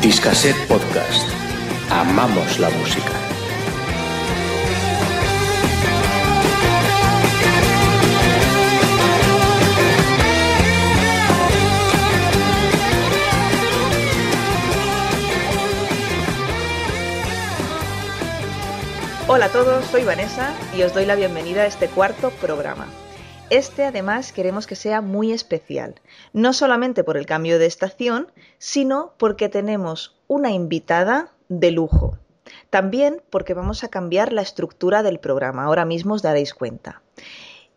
Discaset Podcast. Amamos la música. Hola a todos, soy Vanessa y os doy la bienvenida a este cuarto programa. Este además queremos que sea muy especial, no solamente por el cambio de estación, sino porque tenemos una invitada de lujo. También porque vamos a cambiar la estructura del programa, ahora mismo os daréis cuenta.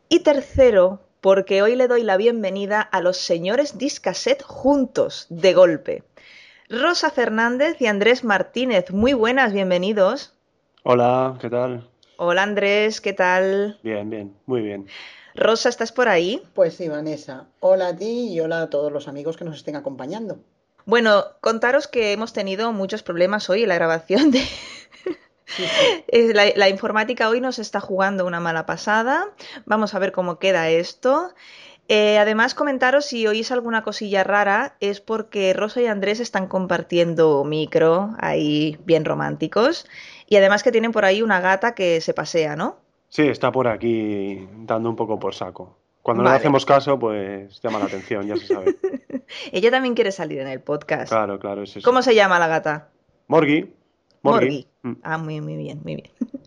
Y tercero, porque hoy le doy la bienvenida a los señores Discaset juntos, de golpe. Rosa Fernández y Andrés Martínez, muy buenas, bienvenidos. Hola, ¿qué tal? Hola Andrés, ¿qué tal? Bien, bien, muy bien. Rosa, ¿estás por ahí? Pues sí, Vanessa. Hola a ti y hola a todos los amigos que nos estén acompañando. Bueno, contaros que hemos tenido muchos problemas hoy en la grabación de... Sí, sí. La, la, informática hoy nos está jugando una mala pasada. Vamos a ver cómo queda esto. Eh, además, comentaros si oís alguna cosilla rara, es porque Rosa y Andrés están compartiendo micro ahí bien románticos. Y además que tienen por ahí una gata que se pasea, ¿no? Sí, está por aquí dando un poco por saco. Cuando vale. no le hacemos caso, pues llama la atención, ya se sabe. Ella también quiere salir en el podcast. Claro, claro, es eso. ¿Cómo se llama la gata? Morgi. Morgi. Mm. Ah, muy, muy bien, muy bien.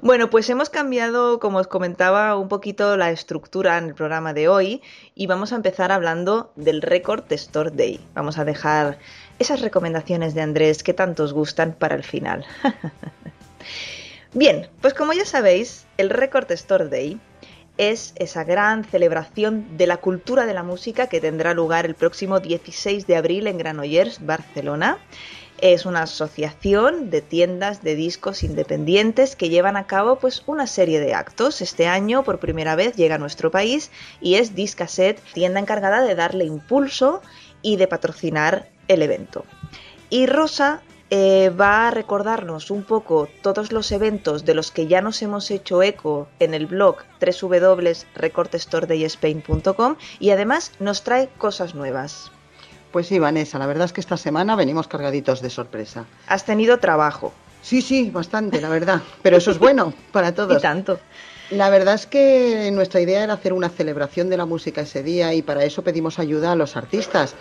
Bueno, pues hemos cambiado, como os comentaba, un poquito la estructura en el programa de hoy y vamos a empezar hablando del Record Store Day. Vamos a dejar esas recomendaciones de Andrés que tanto os gustan para el final. Bien, pues como ya sabéis, el Record Store Day es esa gran celebración de la cultura de la música que tendrá lugar el próximo 16 de abril en Granollers, Barcelona. Es una asociación de tiendas de discos independientes que llevan a cabo pues una serie de actos. Este año por primera vez llega a nuestro país y es Discaset, tienda encargada de darle impulso y de patrocinar el evento. Y Rosa eh, va a recordarnos un poco todos los eventos de los que ya nos hemos hecho eco en el blog www.recordstoredayspain.com y además nos trae cosas nuevas. Pues sí, Vanessa, la verdad es que esta semana venimos cargaditos de sorpresa. Has tenido trabajo. Sí, sí, bastante, la verdad. Pero eso es bueno para todos. Y tanto. La verdad es que nuestra idea era hacer una celebración de la música ese día y para eso pedimos ayuda a los artistas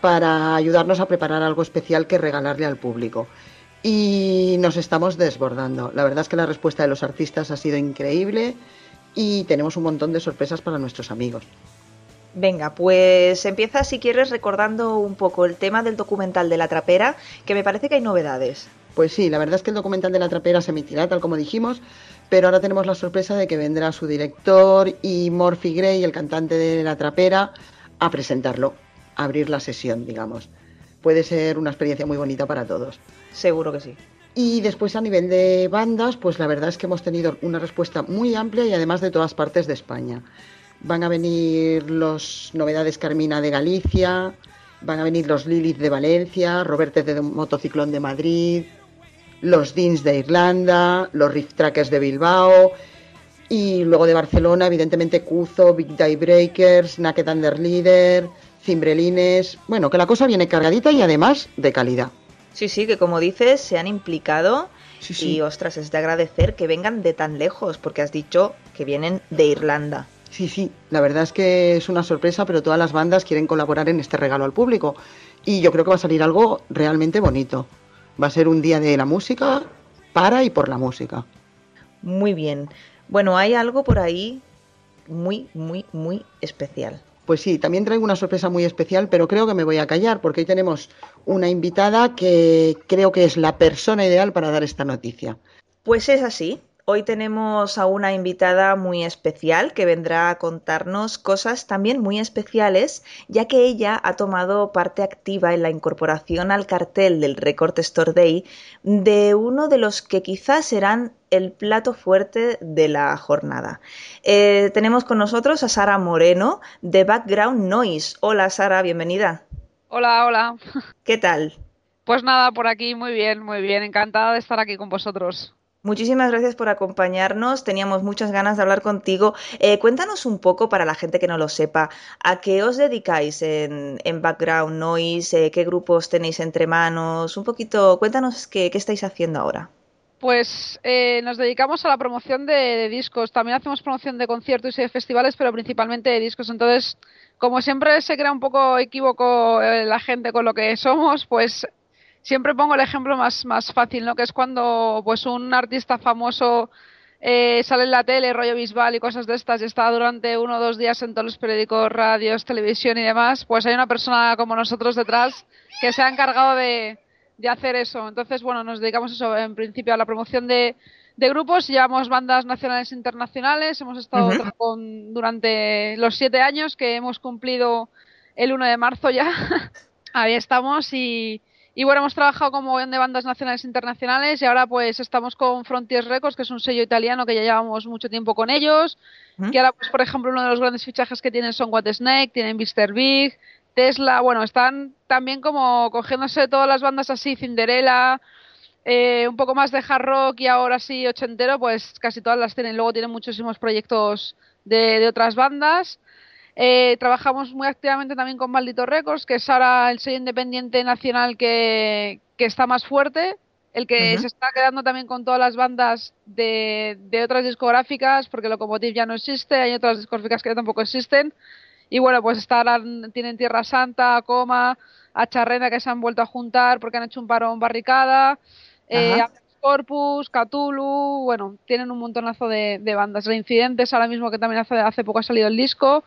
para ayudarnos a preparar algo especial que regalarle al público. Y nos estamos desbordando. La verdad es que la respuesta de los artistas ha sido increíble y tenemos un montón de sorpresas para nuestros amigos. Venga, pues empieza si quieres recordando un poco el tema del documental de la trapera, que me parece que hay novedades. Pues sí, la verdad es que el documental de la trapera se emitirá tal como dijimos, pero ahora tenemos la sorpresa de que vendrá su director y Morphy Gray, el cantante de la trapera, a presentarlo abrir la sesión, digamos. Puede ser una experiencia muy bonita para todos. Seguro que sí. Y después a nivel de bandas, pues la verdad es que hemos tenido una respuesta muy amplia y además de todas partes de España. Van a venir los Novedades Carmina de Galicia, van a venir los Lilith de Valencia, Roberto de Motociclón de Madrid, los Deans de Irlanda, los Riff Trackers de Bilbao, y luego de Barcelona, evidentemente Cuzo, Big Day Breakers, Naked Under Leader, Cimbrelines. Bueno, que la cosa viene cargadita y además de calidad. Sí, sí, que como dices, se han implicado sí, sí. y ostras, es de agradecer que vengan de tan lejos, porque has dicho que vienen de Irlanda. Sí, sí, la verdad es que es una sorpresa, pero todas las bandas quieren colaborar en este regalo al público. Y yo creo que va a salir algo realmente bonito. Va a ser un día de la música para y por la música. Muy bien. Bueno, hay algo por ahí muy, muy, muy especial. Pues sí, también traigo una sorpresa muy especial, pero creo que me voy a callar porque hoy tenemos una invitada que creo que es la persona ideal para dar esta noticia. Pues es así. Hoy tenemos a una invitada muy especial que vendrá a contarnos cosas también muy especiales, ya que ella ha tomado parte activa en la incorporación al cartel del Record Store Day de uno de los que quizás serán el plato fuerte de la jornada. Eh, tenemos con nosotros a Sara Moreno de Background Noise. Hola Sara, bienvenida. Hola, hola. ¿Qué tal? Pues nada, por aquí muy bien, muy bien. Encantada de estar aquí con vosotros. Muchísimas gracias por acompañarnos. Teníamos muchas ganas de hablar contigo. Eh, cuéntanos un poco, para la gente que no lo sepa, ¿a qué os dedicáis en, Background Noise? Eh, ¿Qué grupos tenéis entre manos? Un poquito, cuéntanos qué, estáis haciendo ahora. Pues eh, nos dedicamos a la promoción de, discos. También hacemos promoción de conciertos y de festivales, pero principalmente de discos. Entonces, como siempre se crea un poco equívoco la gente con lo que somos, pues siempre pongo el ejemplo más, más fácil, ¿no? Que es cuando pues un artista famoso eh, sale en la tele, rollo Bisbal y cosas de estas, y está durante uno o dos días en todos los periódicos, radios, televisión y demás, pues hay una persona como nosotros detrás que se ha encargado de, de hacer eso. Entonces, bueno, nos dedicamos eso en principio a la promoción de, de grupos, llevamos bandas nacionales e internacionales, hemos estado con, durante los siete años que hemos cumplido el 1 de marzo ya. Ahí estamos y, y bueno, hemos trabajado como de bandas nacionales e internacionales y ahora pues estamos con Frontiers Records, que es un sello italiano que ya llevamos mucho tiempo con ellos. Que ahora, pues por ejemplo, uno de los grandes fichajes que tienen son What Snake, tienen Mr. Big, Tesla. Bueno, están también como cogiéndose todas las bandas así, Cinderella, eh, un poco más de hard rock y ahora sí ochentero, pues casi todas las tienen. Luego tienen muchísimos proyectos de, de otras bandas. Eh, trabajamos muy activamente también con Maldito Records, que es ahora el sello independiente nacional que, está más fuerte, el que se está quedando también con todas las bandas de, otras discográficas, porque Locomotive ya no existe, hay otras discográficas que tampoco existen. Y bueno, pues estarán, tienen Tierra Santa, Coma, a Charrena que se han vuelto a juntar porque han hecho un parón barricada, eh, Corpus, Cthulhu, bueno, tienen un montonazo de, bandas. Reincidentes ahora mismo que también hace, hace poco ha salido el disco.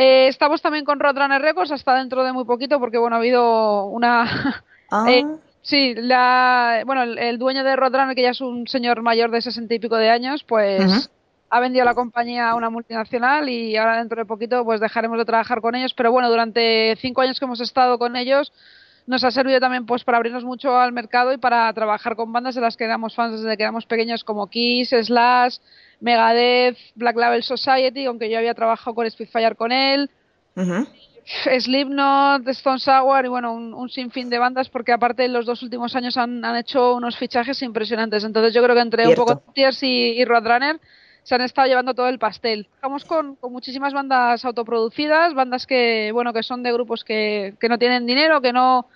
Eh, estamos también con Roadrunner Records hasta dentro de muy poquito porque bueno ha habido una ah. eh, sí la bueno el, dueño de Roadrunner que ya es un señor mayor de sesenta y pico de años pues ha vendido la compañía a una multinacional y ahora dentro de poquito pues dejaremos de trabajar con ellos pero bueno durante cinco años que hemos estado con ellos nos ha servido también pues para abrirnos mucho al mercado y para trabajar con bandas de las que éramos fans desde que éramos pequeños como Kiss, Slash, Megadeth, Black Label Society, aunque yo había trabajado con Spitfire con él, Slipknot, Stone Sour y bueno, un, sinfín de bandas porque aparte en los dos últimos años han, hecho unos fichajes impresionantes. Entonces yo creo que entre un poco Tears y, y Roadrunner se han estado llevando todo el pastel. Estamos con, con, muchísimas bandas autoproducidas, bandas que, bueno, que son de grupos que, que no tienen dinero, que no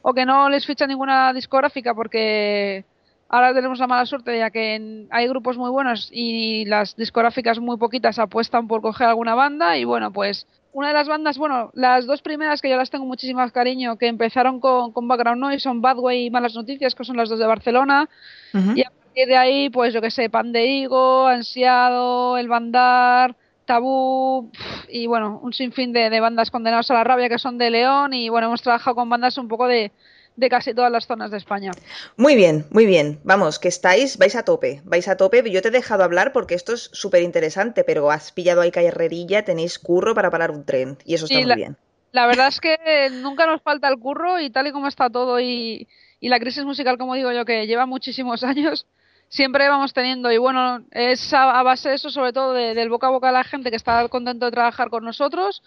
o que no les ficha ninguna discográfica porque ahora tenemos la mala suerte ya que hay grupos muy buenos y las discográficas muy poquitas apuestan por coger alguna banda. Y bueno pues una de las bandas, bueno, las dos primeras que yo las tengo muchísimo cariño, que empezaron con, con Background Noise son Bad Way y Malas Noticias, que son las dos de Barcelona. Y a partir de ahí, pues yo que sé, Pan de Higo, Ansiado, El Bandar, Tabú y bueno, un sinfín de, de, bandas condenadas a la rabia que son de León. Y bueno, hemos trabajado con bandas un poco de, de casi todas las zonas de España. Muy bien, muy bien. Vamos, que estáis, vais a tope, vais a tope. Yo te he dejado hablar porque esto es súper interesante, pero has pillado ahí carrerilla, tenéis curro para parar un tren y eso está muy bien. La verdad es que nunca nos falta el curro y tal y como está todo y, y la crisis musical, como digo yo, que lleva muchísimos años, siempre vamos teniendo. Y bueno, es a, base de eso, sobre todo del boca a boca de la gente que está contento de trabajar con nosotros.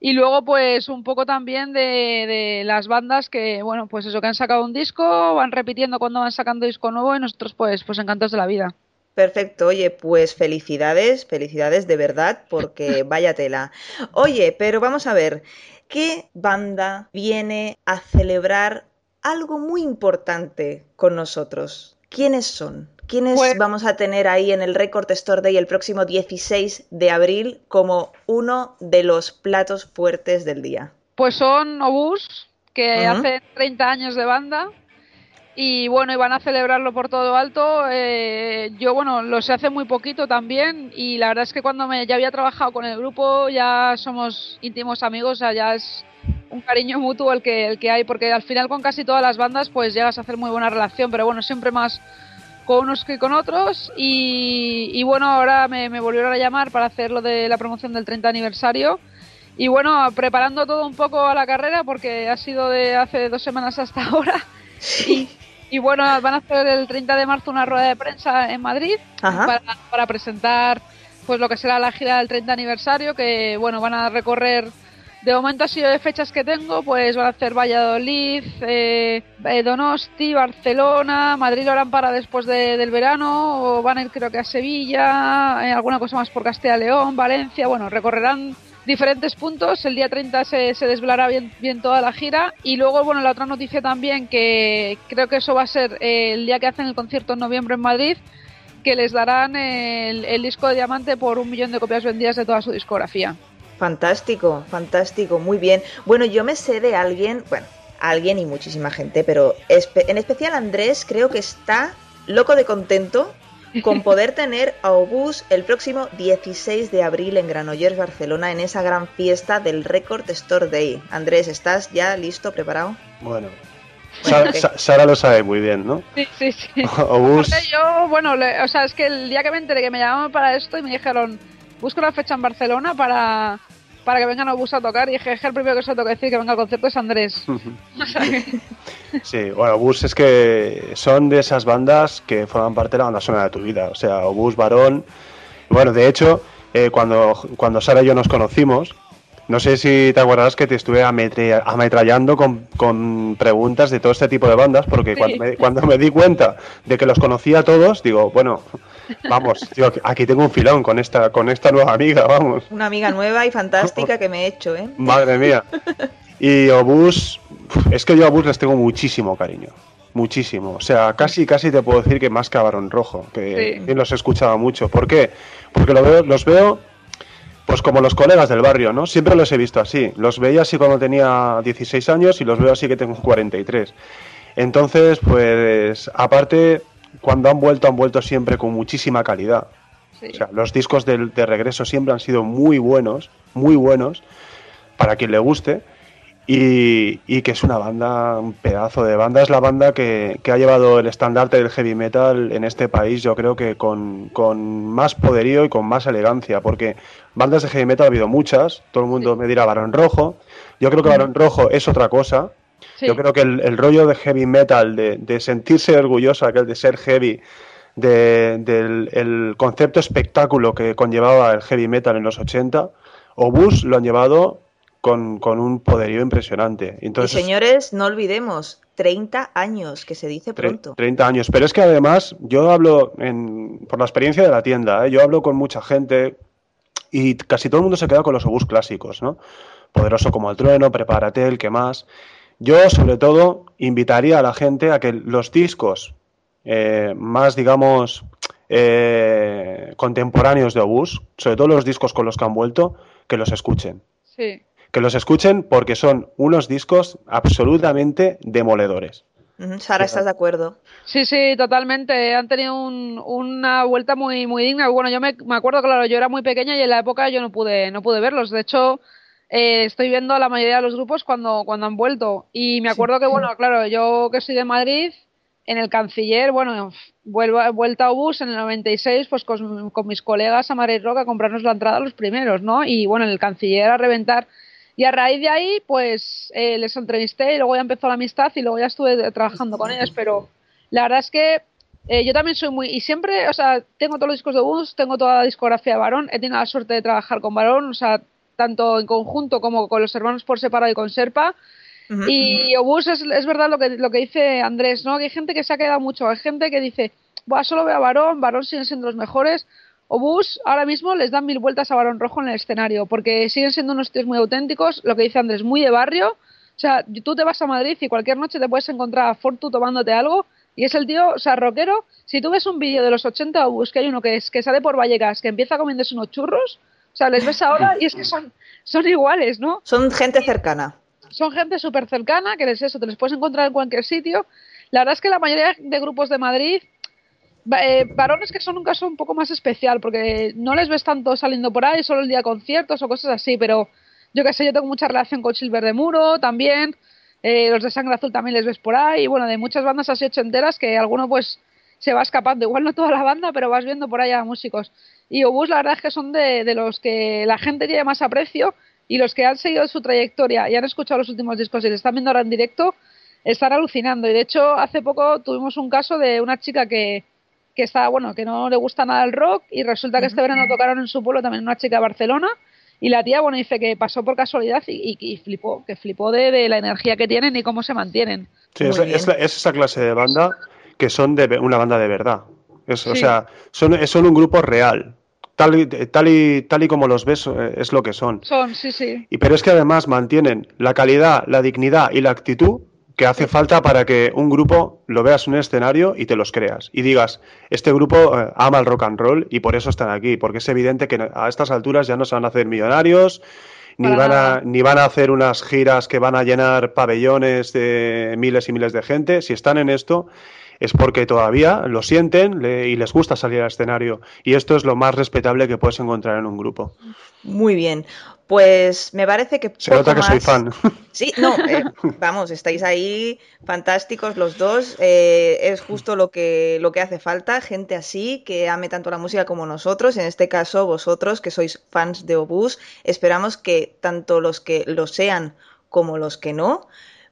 Y luego, pues, un poco también de, las bandas que, bueno, pues eso, que han sacado un disco, van repitiendo cuando van sacando disco nuevo y nosotros, pues, pues encantados de la vida. Perfecto, oye, pues felicidades, felicidades de verdad, porque vaya tela. Oye, pero vamos a ver, ¿qué banda viene a celebrar algo muy importante con nosotros? ¿Quiénes son? ¿Quiénes pues vamos a tener ahí en el Record Store Day el próximo 16 de abril como uno de los platos fuertes del día? Pues son Obús, que hace 30 años de banda. Y bueno, iban a celebrarlo por todo alto. Eh, yo, bueno, lo sé hace muy poquito también. Y la verdad es que cuando me, ya había trabajado con el grupo, ya somos íntimos amigos, o sea, ya es un cariño mutuo el que, el que hay. Porque al final, con casi todas las bandas, pues llegas a hacer muy buena relación. Pero bueno, siempre más con unos que con otros y, bueno, ahora me, volvieron a llamar para hacer lo de la promoción del 30 aniversario. Y bueno, preparando todo un poco a la carrera porque ha sido de hace dos semanas hasta ahora. Y, bueno, van a hacer el 30 de marzo una rueda de prensa en Madrid para, para presentar pues lo que será la gira del 30 aniversario que bueno, van a recorrer de momento ha sido de fechas que tengo, pues van a hacer Valladolid, eh, eh, Donosti, Barcelona, Madrid lo harán para después del verano, o van a ir creo que a Sevilla, eh, alguna cosa más por Castilla León, Valencia, bueno, recorrerán diferentes puntos, el día 30 se, desvelará bien, bien toda la gira y luego, bueno, la otra noticia también que creo que eso va a ser el día que hacen el concierto en noviembre en Madrid, que les darán el, el disco de diamante por un millón de copias vendidas de toda su discografía. Fantástico, fantástico, muy bien. Bueno, yo me sé de alguien, bueno, alguien y muchísima gente, pero en especial Andrés creo que está loco de contento con poder tener a Obús el próximo 16 de abril en Granollers, Barcelona, en esa gran fiesta del Record Store Day. Andrés, ¿estás ya listo, preparado? Bueno, Sara, lo sabe muy bien, ¿no? Sí, sí, sí. Obús... Yo, bueno, o sea, es que el día que me enteré que me llamaban para esto y me dijeron, busco una fecha en Barcelona para, para que vengan a bus a tocar y dije, es que el primero que se toca decir que venga al concierto es Andrés. sí, bueno, Obús es que son de esas bandas que forman parte de la banda sonora de tu vida, o sea, Obús, Varón. Bueno, de hecho, eh, cuando, cuando Sara y yo nos conocimos, no sé si te acuerdas que te estuve ametrallando con, con, preguntas de todo este tipo de bandas, porque cuando, me, di cuenta de que los conocía a todos, digo, bueno, vamos, aquí tengo un filón con esta, con esta nueva amiga, vamos. Una amiga nueva y fantástica que me he hecho, ¿eh? Madre mía. Y Obús, es que yo a Obús les tengo muchísimo cariño. Muchísimo. O sea, casi, casi te puedo decir que más que a Barón Rojo, que los he escuchado mucho. ¿Por qué? Porque lo veo, los veo pues como los colegas del barrio, ¿no? Siempre los he visto así. Los veía así cuando tenía 16 años y los veo así que tengo 43. Entonces, pues aparte, cuando han vuelto, han vuelto siempre con muchísima calidad. O sea, los discos de, de regreso siempre han sido muy buenos, muy buenos, para quien le guste. Y, que es una banda, un pedazo de banda. Es la banda que, ha llevado el estandarte del heavy metal en este país, yo creo que con, más poderío y con más elegancia, porque bandas de heavy metal ha habido muchas, todo el mundo me dirá Barón Rojo. Yo creo que Barón Rojo es otra cosa. Yo creo que el, rollo de heavy metal, de, sentirse orgulloso aquel de ser heavy, del el concepto espectáculo que conllevaba el heavy metal en los 80, Obús lo han llevado con, un poderío impresionante. Entonces, y señores, no olvidemos, 30 años, que se dice pronto. 30 años, pero es que además yo hablo, en, por la experiencia de la tienda, ¿eh? yo hablo con mucha gente y casi todo el mundo se queda con los obús clásicos, ¿no? Poderoso como el trueno, prepárate, el que más. Yo, sobre todo, invitaría a la gente a que los discos eh, más, digamos, eh, contemporáneos de obús, sobre todo los discos con los que han vuelto, que los escuchen. Sí que los escuchen porque son unos discos absolutamente demoledores. Sara, ¿estás de acuerdo? Sí, sí, totalmente. Han tenido una vuelta muy muy digna. Bueno, yo me, acuerdo, claro, yo era muy pequeña y en la época yo no pude no pude verlos. De hecho, eh, estoy viendo a la mayoría de los grupos cuando, cuando han vuelto. Y me acuerdo que, bueno, claro, yo que soy de Madrid, en el Canciller, bueno, vuelvo, vuelta a bus en el 96, pues con, con mis colegas a Madrid Rock a comprarnos la entrada los primeros, ¿no? Y bueno, en el Canciller a reventar y a raíz de ahí, pues eh, les entrevisté y luego ya empezó la amistad y luego ya estuve trabajando con ellos. Pero la verdad es que eh, yo también soy muy. Y siempre, o sea, tengo todos los discos de Bus, tengo toda la discografía de Varón. He tenido la suerte de trabajar con Varón, o sea, tanto en conjunto como con los hermanos por separado y con Serpa. Y Obús es, es verdad lo que, lo que dice Andrés, ¿no? Que hay gente que se ha quedado mucho, hay gente que dice, Buah, solo veo a Varón, Varón siguen siendo los mejores. Obús ahora mismo les dan mil vueltas a Barón Rojo en el escenario, porque siguen siendo unos tíos muy auténticos, lo que dice Andrés, muy de barrio. O sea, tú te vas a Madrid y cualquier noche te puedes encontrar a Fortu tomándote algo y es el tío, o sea, rockero. Si tú ves un vídeo de los 80 Obús, que hay uno que, es, que sale por Vallecas, que empieza comiéndose unos churros, sea, les ves ahora y es que son, son iguales, ¿no? Son gente cercana. Son gente súper cercana, que les eso, te les puedes encontrar en cualquier sitio. La verdad es que la mayoría de grupos de Madrid eh, varones que son un caso un poco más especial, porque no les ves tanto saliendo por ahí, solo el día de conciertos o cosas así, pero yo qué sé, yo tengo mucha relación con Silver de Muro también, eh, los de Sangre Azul también les ves por ahí, y bueno, de muchas bandas así ochenteras que alguno pues se va escapando. Igual no toda la banda, pero vas viendo por allá músicos. Y Obús, la verdad es que son de, de los que la gente tiene más aprecio y los que han seguido su trayectoria y han escuchado los últimos discos y le están viendo ahora en directo, están alucinando. Y de hecho, hace poco tuvimos un caso de una chica que, que está, bueno, que no le gusta nada el rock y resulta que este verano tocaron en su pueblo también una chica de Barcelona y la tía, bueno, dice que pasó por casualidad y, flipó, que flipó de, la energía que tienen y cómo se mantienen. Sí, es, es, esa clase de banda que son de una banda de verdad. O sea, son, son un grupo real. Tal y, tal, y, tal y como los ves eh, es lo que son. Son, sí, sí. Y, pero es que además mantienen la calidad, la dignidad y la actitud que hace falta para que un grupo lo veas en un escenario y te los creas. Y digas, este grupo eh, ama el rock and roll y por eso están aquí. Porque es evidente que a estas alturas ya no se van a hacer millonarios, ni van, a, ni van a hacer unas giras que van a llenar pabellones de miles y miles de gente. Si están en esto, es porque todavía lo sienten y les gusta salir al escenario. Y esto es lo más respetable que puedes encontrar en un grupo. Muy bien. Pues me parece que. Se nota que soy fan. Sí, no, eh, vamos, estáis ahí fantásticos los dos. Eh, es justo lo que, lo que hace falta, gente así, que ame tanto la música como nosotros. En este caso, vosotros, que sois fans de Obús, esperamos que tanto los que lo sean como los que no,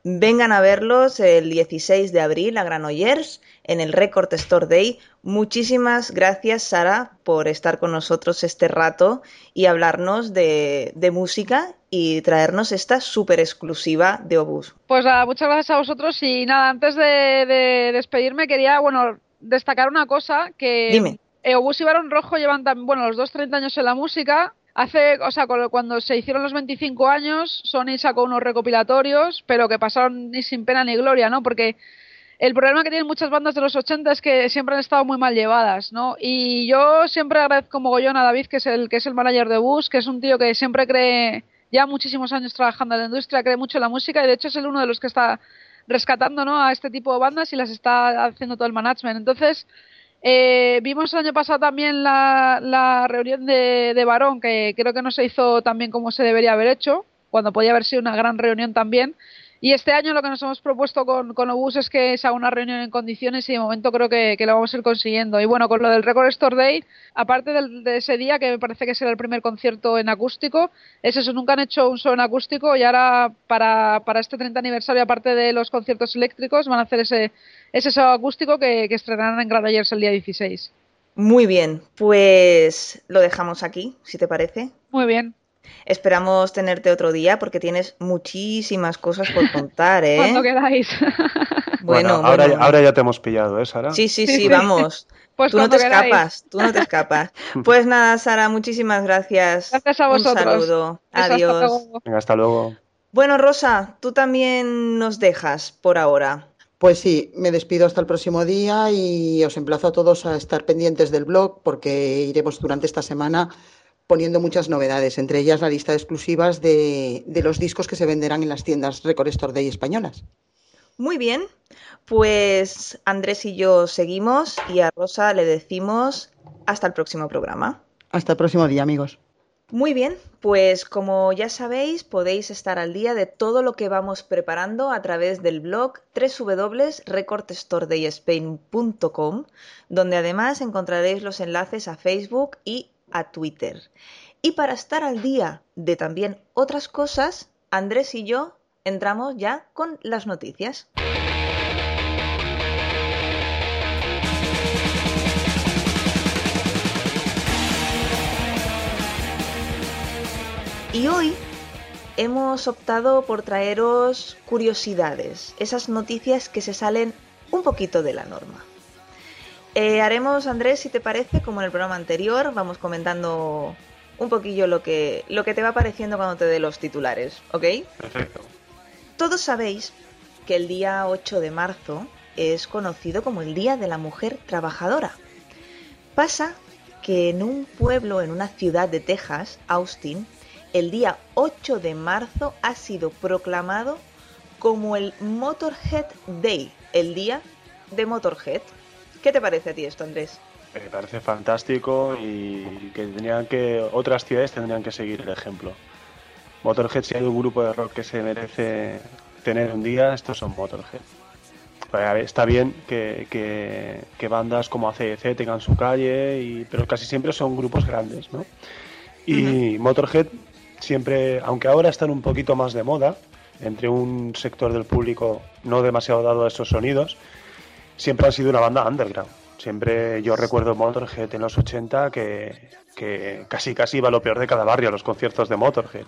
Vengan a verlos el 16 de abril a Granollers en el Record Store Day. Muchísimas gracias, Sara, por estar con nosotros este rato y hablarnos de, música y traernos esta súper exclusiva de Obus. Pues nada, muchas gracias a vosotros y nada, antes de, despedirme quería, bueno, destacar una cosa que... Dime. Obús y Barón Rojo llevan, bueno, los dos 30 años en la música Hace, o sea, cuando se hicieron los 25 años, Sony sacó unos recopilatorios, pero que pasaron ni sin pena ni gloria, ¿no? Porque el problema que tienen muchas bandas de los 80 es que siempre han estado muy mal llevadas, ¿no? Y yo siempre agradezco mogollón a David, que es el que es el manager de Bus, que es un tío que siempre cree, ya muchísimos años trabajando en la industria, cree mucho en la música y de hecho es el uno de los que está rescatando, ¿no? A este tipo de bandas y las está haciendo todo el management. Entonces, eh, vimos el año pasado también la, reunión de, de Barón, que creo que no se hizo tan bien como se debería haber hecho, cuando podía haber sido una gran reunión también. Y este año lo que nos hemos propuesto con, con Obus es que se haga una reunión en condiciones y de momento creo que, lo vamos a ir consiguiendo. Y bueno, con lo del Record Store Day, aparte de ese día, que me parece que será el primer concierto en acústico, es eso, nunca han hecho un show en acústico y ahora para, para este 30 aniversario, aparte de los conciertos eléctricos, van a hacer ese, ese show acústico que, que estrenarán en Granollers el día 16. Muy bien, pues lo dejamos aquí, si te parece. Muy bien. Esperamos tenerte otro día porque tienes muchísimas cosas por contar, ¿eh? Cuando queráis. bueno, ahora, ahora, ya te hemos pillado, ¿eh, Sara? Sí, sí, sí, vamos. Pues tú no te escapas, tú no te escapas. Pues nada, Sara, muchísimas gracias. Gracias a vosotros. Un saludo. Adiós. Venga, hasta luego. Bueno, Rosa, tú también nos dejas por ahora. Pues sí, me despido hasta el próximo día y os emplazo a todos a estar pendientes del blog porque iremos durante esta semana poniendo muchas novedades, entre ellas la lista de exclusivas de, los discos que se venderán en las tiendas Record Store Day españolas. Muy bien, pues Andrés y yo seguimos y a Rosa le decimos hasta el próximo programa. Hasta el próximo día, amigos. Muy bien, pues como ya sabéis, podéis estar al día de todo lo que vamos preparando a través del blog www.recordstoredayspain.com, donde además encontraréis los enlaces a Facebook y a Twitter. Y para estar al día de también otras cosas, Andrés y yo entramos ya con las noticias. Y hoy hemos optado por traeros curiosidades, esas noticias que se salen un poquito de la norma. Eh, haremos, Andrés, si te parece, como en el programa anterior, vamos comentando un poquillo lo que, lo que te va pareciendo cuando te dé los titulares, ¿ok? Perfecto. Todos sabéis que el día 8 de marzo es conocido como el Día de la Mujer Trabajadora. Pasa que en un pueblo, en una ciudad de Texas, Austin, el día 8 de marzo ha sido proclamado como el Motorhead Day, el día de Motorhead. ¿Qué te parece a ti esto, Andrés? Me parece fantástico y que tendrían que otras ciudades tendrían que seguir el ejemplo. Motorhead, si hay un grupo de rock que se merece tener un día, estos son Motorhead. Pues, está bien que, que, bandas como ACDC tengan su calle, y, pero casi siempre son grupos grandes, ¿no? Y Motorhead siempre, aunque ahora están un poquito más de moda, entre un sector del público no demasiado dado a esos sonidos, siempre han sido una banda underground. Siempre yo recuerdo Motorhead en los 80 que, que casi casi iba lo peor de cada barrio a los conciertos de Motorhead.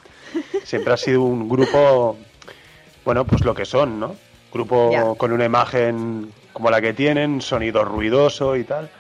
Siempre ha sido un grupo, bueno, pues lo que son, ¿no? Grupo con una imagen como la que tienen, sonido ruidoso y tal.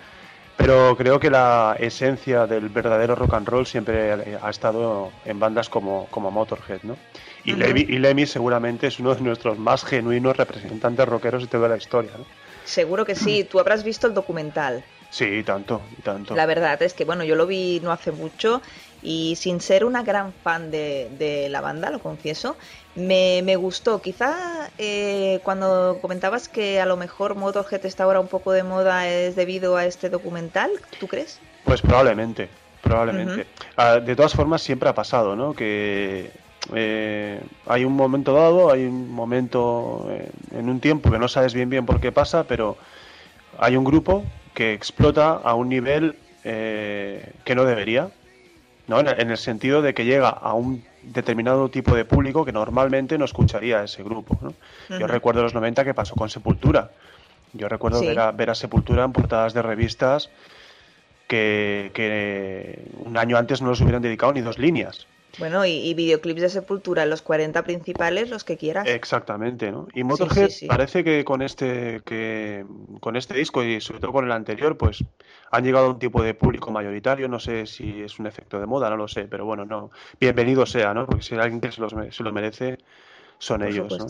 Pero creo que la esencia del verdadero rock and roll siempre ha estado en bandas como, como Motorhead, ¿no? Y, Lemmy seguramente es uno de nuestros más genuinos representantes rockeros de toda la historia, ¿no? Seguro que sí. Tú habrás visto el documental. Sí, tanto, tanto. La verdad es que, bueno, yo lo vi no hace mucho y sin ser una gran fan de, la banda, lo confieso, me, gustó. Quizá eh, cuando comentabas que a lo mejor Motorhead está ahora un poco de moda es debido a este documental, ¿tú crees? Pues probablemente, probablemente. Ah, de todas formas, siempre ha pasado, ¿no? Que eh, hay un momento dado, hay un momento eh, en un tiempo que no sabes bien bien por qué pasa, pero hay un grupo que explota a un nivel eh, que no debería, ¿no? En, el sentido de que llega a un determinado tipo de público que normalmente no escucharía ese grupo. Yo recuerdo los 90 que pasó con Sepultura. Yo recuerdo ver, a, Sepultura en portadas de revistas que, que, un año antes no les hubieran dedicado ni dos líneas. Bueno, y, videoclips de Sepultura, los 40 principales, los que quieras. Exactamente, ¿no? Y Motorhead parece que con este que con este disco y sobre todo con el anterior, pues han llegado a un tipo de público mayoritario, no sé si es un efecto de moda, no lo sé, pero bueno, no, bienvenido sea, ¿no? Porque si hay alguien que se, los, se lo merece, son ellos, ¿no?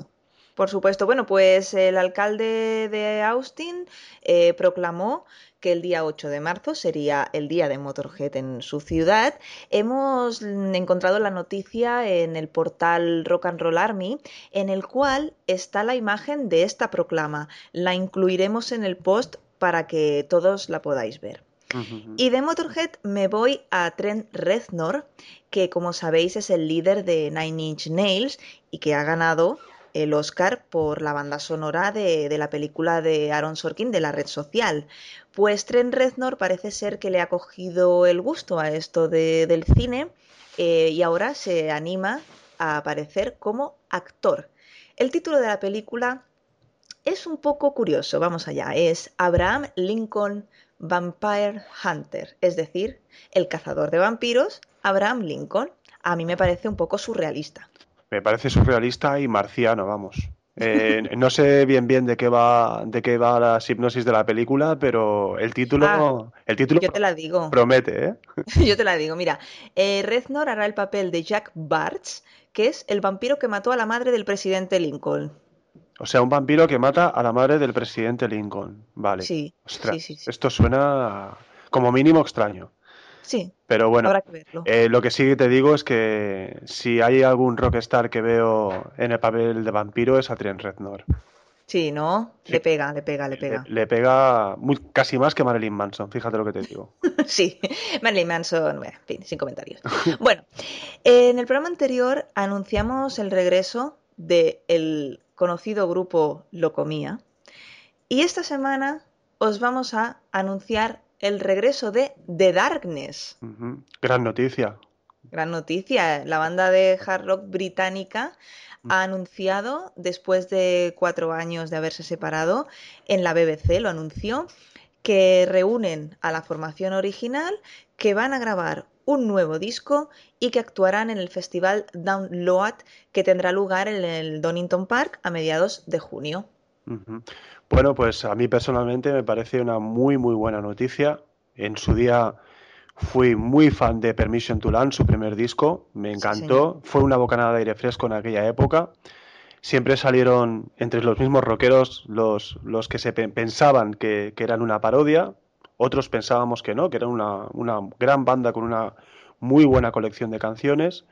Por supuesto. Bueno, pues el alcalde de Austin eh, proclamó que el día 8 de marzo sería el día de Motorhead en su ciudad. Hemos encontrado la noticia en el portal Rock and Roll Army, en el cual está la imagen de esta proclama. La incluiremos en el post para que todos la podáis ver. Y de Motorhead me voy a Trent Reznor, que como sabéis es el líder de Nine Inch Nails y que ha ganado el Oscar por la banda sonora de, la película de Aaron Sorkin de la red social. Pues Trent Reznor parece ser que le ha cogido el gusto a esto del cine eh, y ahora se anima a aparecer como actor. El título de la película es un poco curioso, vamos allá, es Abraham Lincoln Vampire Hunter, es decir, el cazador de vampiros, Abraham Lincoln. A mí me parece un poco surrealista me parece surrealista y marciano, vamos. Eh, no sé bien bien de qué va de qué va la hipnosis de la película, pero el título, ah, el título yo te la digo. promete, ¿eh? yo te la digo, mira, eh, Reznor hará el papel de Jack Bartz, que es el vampiro que mató a la madre del presidente Lincoln. O sea, un vampiro que mata a la madre del presidente Lincoln. Vale. Sí, sí, sí, Esto suena como mínimo extraño. Sí. Pero bueno, eh, lo que sí te digo es que si hay algún rockstar que veo en el papel de vampiro es a Trent Reznor. Sí, ¿no? Le pega, le pega, le pega. Le, pega muy, casi más que Marilyn Manson, fíjate lo que te digo. sí, Marilyn Manson, bueno, en fin, sin comentarios. bueno, en el programa anterior anunciamos el regreso del conocido grupo Locomía y esta semana os vamos a anunciar el regreso de The Darkness. Gran noticia. Gran noticia. La banda de hard rock británica ha anunciado, después de cuatro años de haberse separado, en la BBC lo anunció, que reúnen a la formación original, que van a grabar un nuevo disco y que actuarán en el festival Download que tendrá lugar en el Donington Park a mediados de junio. Bueno, pues a mí personalmente me parece una muy, muy buena noticia. En su día fui muy fan de Permission to Land, su primer disco, me encantó. Fue una bocanada de aire fresco en aquella época. Siempre salieron entre los mismos rockeros los, los que se pensaban que, que, eran una parodia, otros pensábamos que no, que eran una, una gran banda con una muy buena colección de canciones.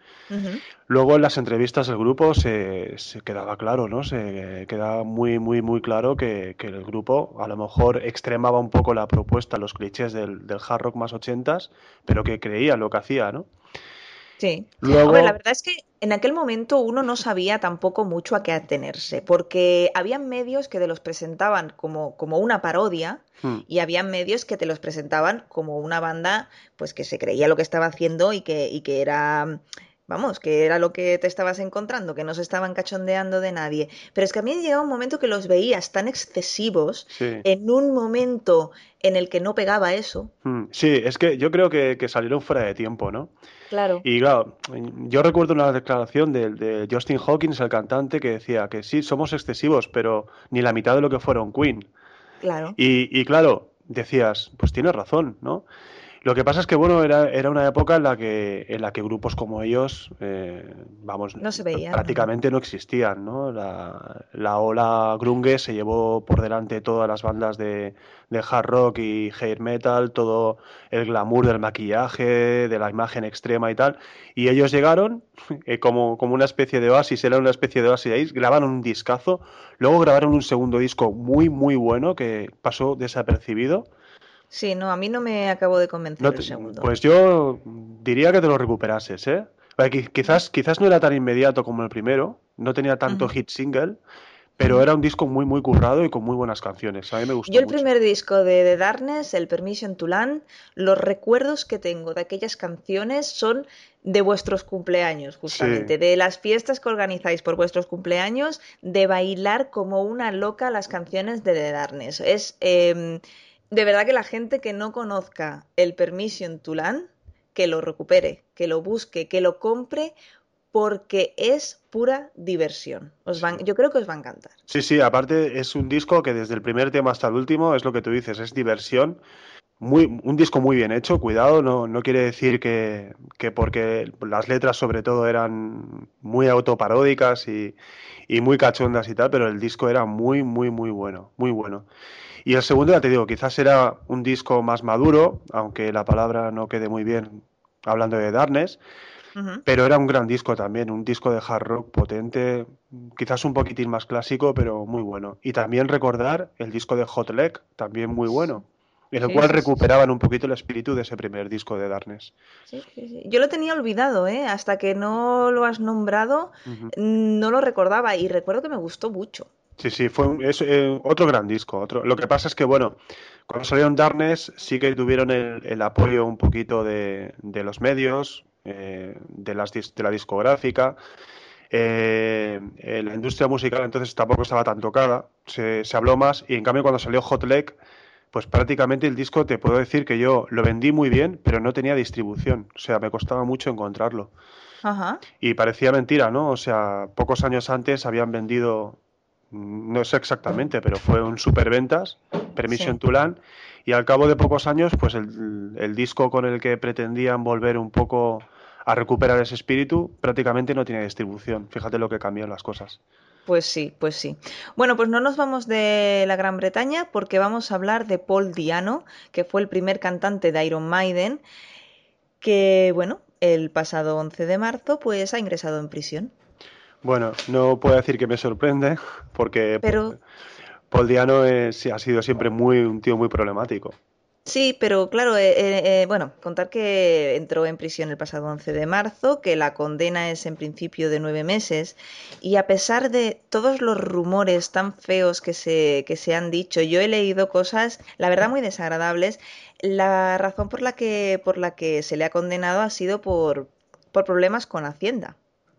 Luego en las entrevistas del grupo se, quedaba claro, ¿no? Se quedaba muy, muy, muy claro que, el grupo a lo mejor extremaba un poco la propuesta, los clichés del, hard rock más ochentas, pero que creía lo que hacía, ¿no? Sí. Luego... la verdad es que en aquel momento uno no sabía tampoco mucho a qué atenerse, porque había medios que te los presentaban como, como una parodia hmm. y había medios que te los presentaban como una banda pues que se creía lo que estaba haciendo y que, y que era vamos, que era lo que te estabas encontrando, que no se estaban cachondeando de nadie. Pero es que a mí llegaba un momento que los veías tan excesivos en un momento en el que no pegaba eso. Hmm, sí, es que yo creo que, salieron fuera de tiempo, ¿no? Claro. Y claro, yo recuerdo una declaración de, de, Justin Hawkins, el cantante, que decía que sí, somos excesivos, pero ni la mitad de lo que fueron Queen. Claro. Y, y claro, decías, pues tienes razón, ¿no? Lo que pasa es que bueno, era, era una época en la que, en la que grupos como ellos, eh, vamos, no se prácticamente no existían, ¿no? La, la, ola grunge se llevó por delante todas las bandas de, de hard rock y hair metal, todo el glamour del maquillaje, de la imagen extrema y tal, y ellos llegaron eh, como, como una especie de oasis, era una especie de oasis ahí, grabaron un discazo, luego grabaron un segundo disco muy muy bueno que pasó desapercibido Sí, no, a mí no me acabo de convencer el segundo. Pues yo diría que te lo recuperases, ¿eh? Quizás, quizás no era tan inmediato como el primero, no tenía tanto hit single, pero era un disco muy, muy currado y con muy buenas canciones. A mí me gustó. Yo el primer disco de The Darkness, el Permission to Land, los recuerdos que tengo de aquellas canciones son de vuestros cumpleaños, justamente, de las fiestas que organizáis por vuestros cumpleaños, de bailar como una loca las canciones de The Darkness. Es... Em, de verdad que la gente que no conozca el Permission to Land, que lo recupere, que lo busque, que lo compre, porque es pura diversión. Os yo creo que os va a encantar. Sí, sí, aparte es un disco que desde el primer tema hasta el último es lo que tú dices, es diversión. Muy, un disco muy bien hecho, cuidado, no, no quiere decir que, que, porque las letras sobre todo eran muy autoparódicas y, y muy cachondas y tal, pero el disco era muy, muy, muy bueno, muy bueno. Y el segundo, ya te digo, quizás era un disco más maduro, aunque la palabra no quede muy bien hablando de Darkness, pero era un gran disco también, un disco de hard rock potente, quizás un poquitín más clásico, pero muy bueno. Y también recordar el disco de Hot Leg, también muy bueno en el cual recuperaban un poquito el espíritu de ese primer disco de Darkness. Yo lo tenía olvidado, ¿eh? hasta que no lo has nombrado, no lo recordaba y recuerdo que me gustó mucho. Sí, sí, fue es, eh, otro gran disco. Otro. Lo que pasa es que, bueno, cuando salieron Darkness sí que tuvieron el, apoyo un poquito de, los medios, eh, de, las, de la discográfica. Eh, la industria musical entonces tampoco estaba tan tocada, se, se, habló más y en cambio cuando salió Hot Leg, pues prácticamente el disco te puedo decir que yo lo vendí muy bien, pero no tenía distribución, o sea, me costaba mucho encontrarlo. Ajá. Y parecía mentira, ¿no? O sea, pocos años antes habían vendido no sé exactamente, pero fue un superventas, Permission to Land, y al cabo de pocos años, pues el, disco con el que pretendían volver un poco a recuperar ese espíritu prácticamente no tiene distribución. Fíjate lo que cambian las cosas. Pues sí, pues sí. Bueno, pues no nos vamos de la Gran Bretaña porque vamos a hablar de Paul Diano, que fue el primer cantante de Iron Maiden, que, bueno, el pasado 11 de marzo, pues ha ingresado en prisión. Bueno, no puedo decir que me sorprende, porque pero... Paul Diano es, ha sido siempre muy un tío muy problemático. Sí, pero claro, eh, eh, eh, bueno, contar que entró en prisión el pasado 11 de marzo, que la condena es en principio de nueve meses, y a pesar de todos los rumores tan feos que se, que se han dicho, yo he leído cosas, la verdad, muy desagradables. La razón por la que, por la que se le ha condenado ha sido por, por problemas con Hacienda.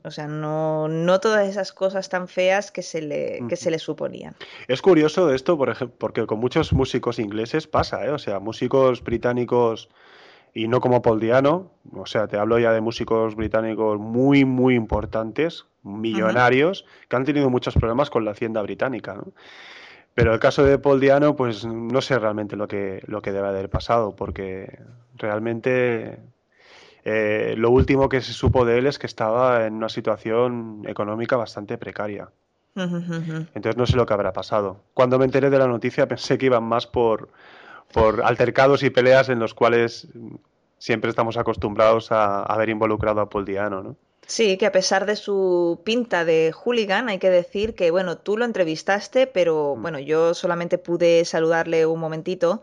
O sea, no, no todas esas cosas tan feas que se le, que se le suponían. Es curioso esto, por ejemplo, porque con muchos músicos ingleses pasa, ¿eh? O sea, músicos británicos y no como Paul Diano, o sea, te hablo ya de músicos británicos muy, muy importantes, millonarios, que han tenido muchos problemas con la hacienda británica, ¿no? Pero el caso de Paul Diano, pues no sé realmente lo que, lo que debe haber pasado, porque realmente eh, lo último que se supo de él es que estaba en una situación económica bastante precaria. Entonces no sé lo que habrá pasado. Cuando me enteré de la noticia pensé que iban más por, por altercados y peleas en los cuales siempre estamos acostumbrados a, haber involucrado a Paul Diano, ¿no? Sí, que a pesar de su pinta de hooligan, hay que decir que, bueno, tú lo entrevistaste, pero mm. bueno, yo solamente pude saludarle un momentito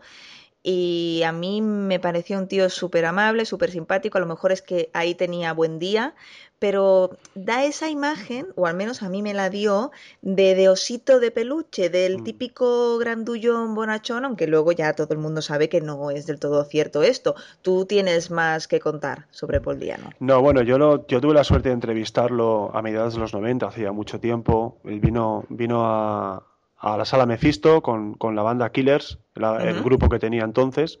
y a mí me pareció un tío súper amable, súper simpático, a lo mejor es que ahí tenía buen día, pero da esa imagen, o al menos a mí me la dio, de, de osito de peluche, del mm. típico grandullón bonachón, aunque luego ya todo el mundo sabe que no es del todo cierto esto. Tú tienes más que contar sobre Paul Diano. No, bueno, yo, lo, yo tuve la suerte de entrevistarlo a mediados de los 90, hacía mucho tiempo. Él vino, vino a, a la sala Mephisto con, con la banda Killers, el grupo que tenía entonces.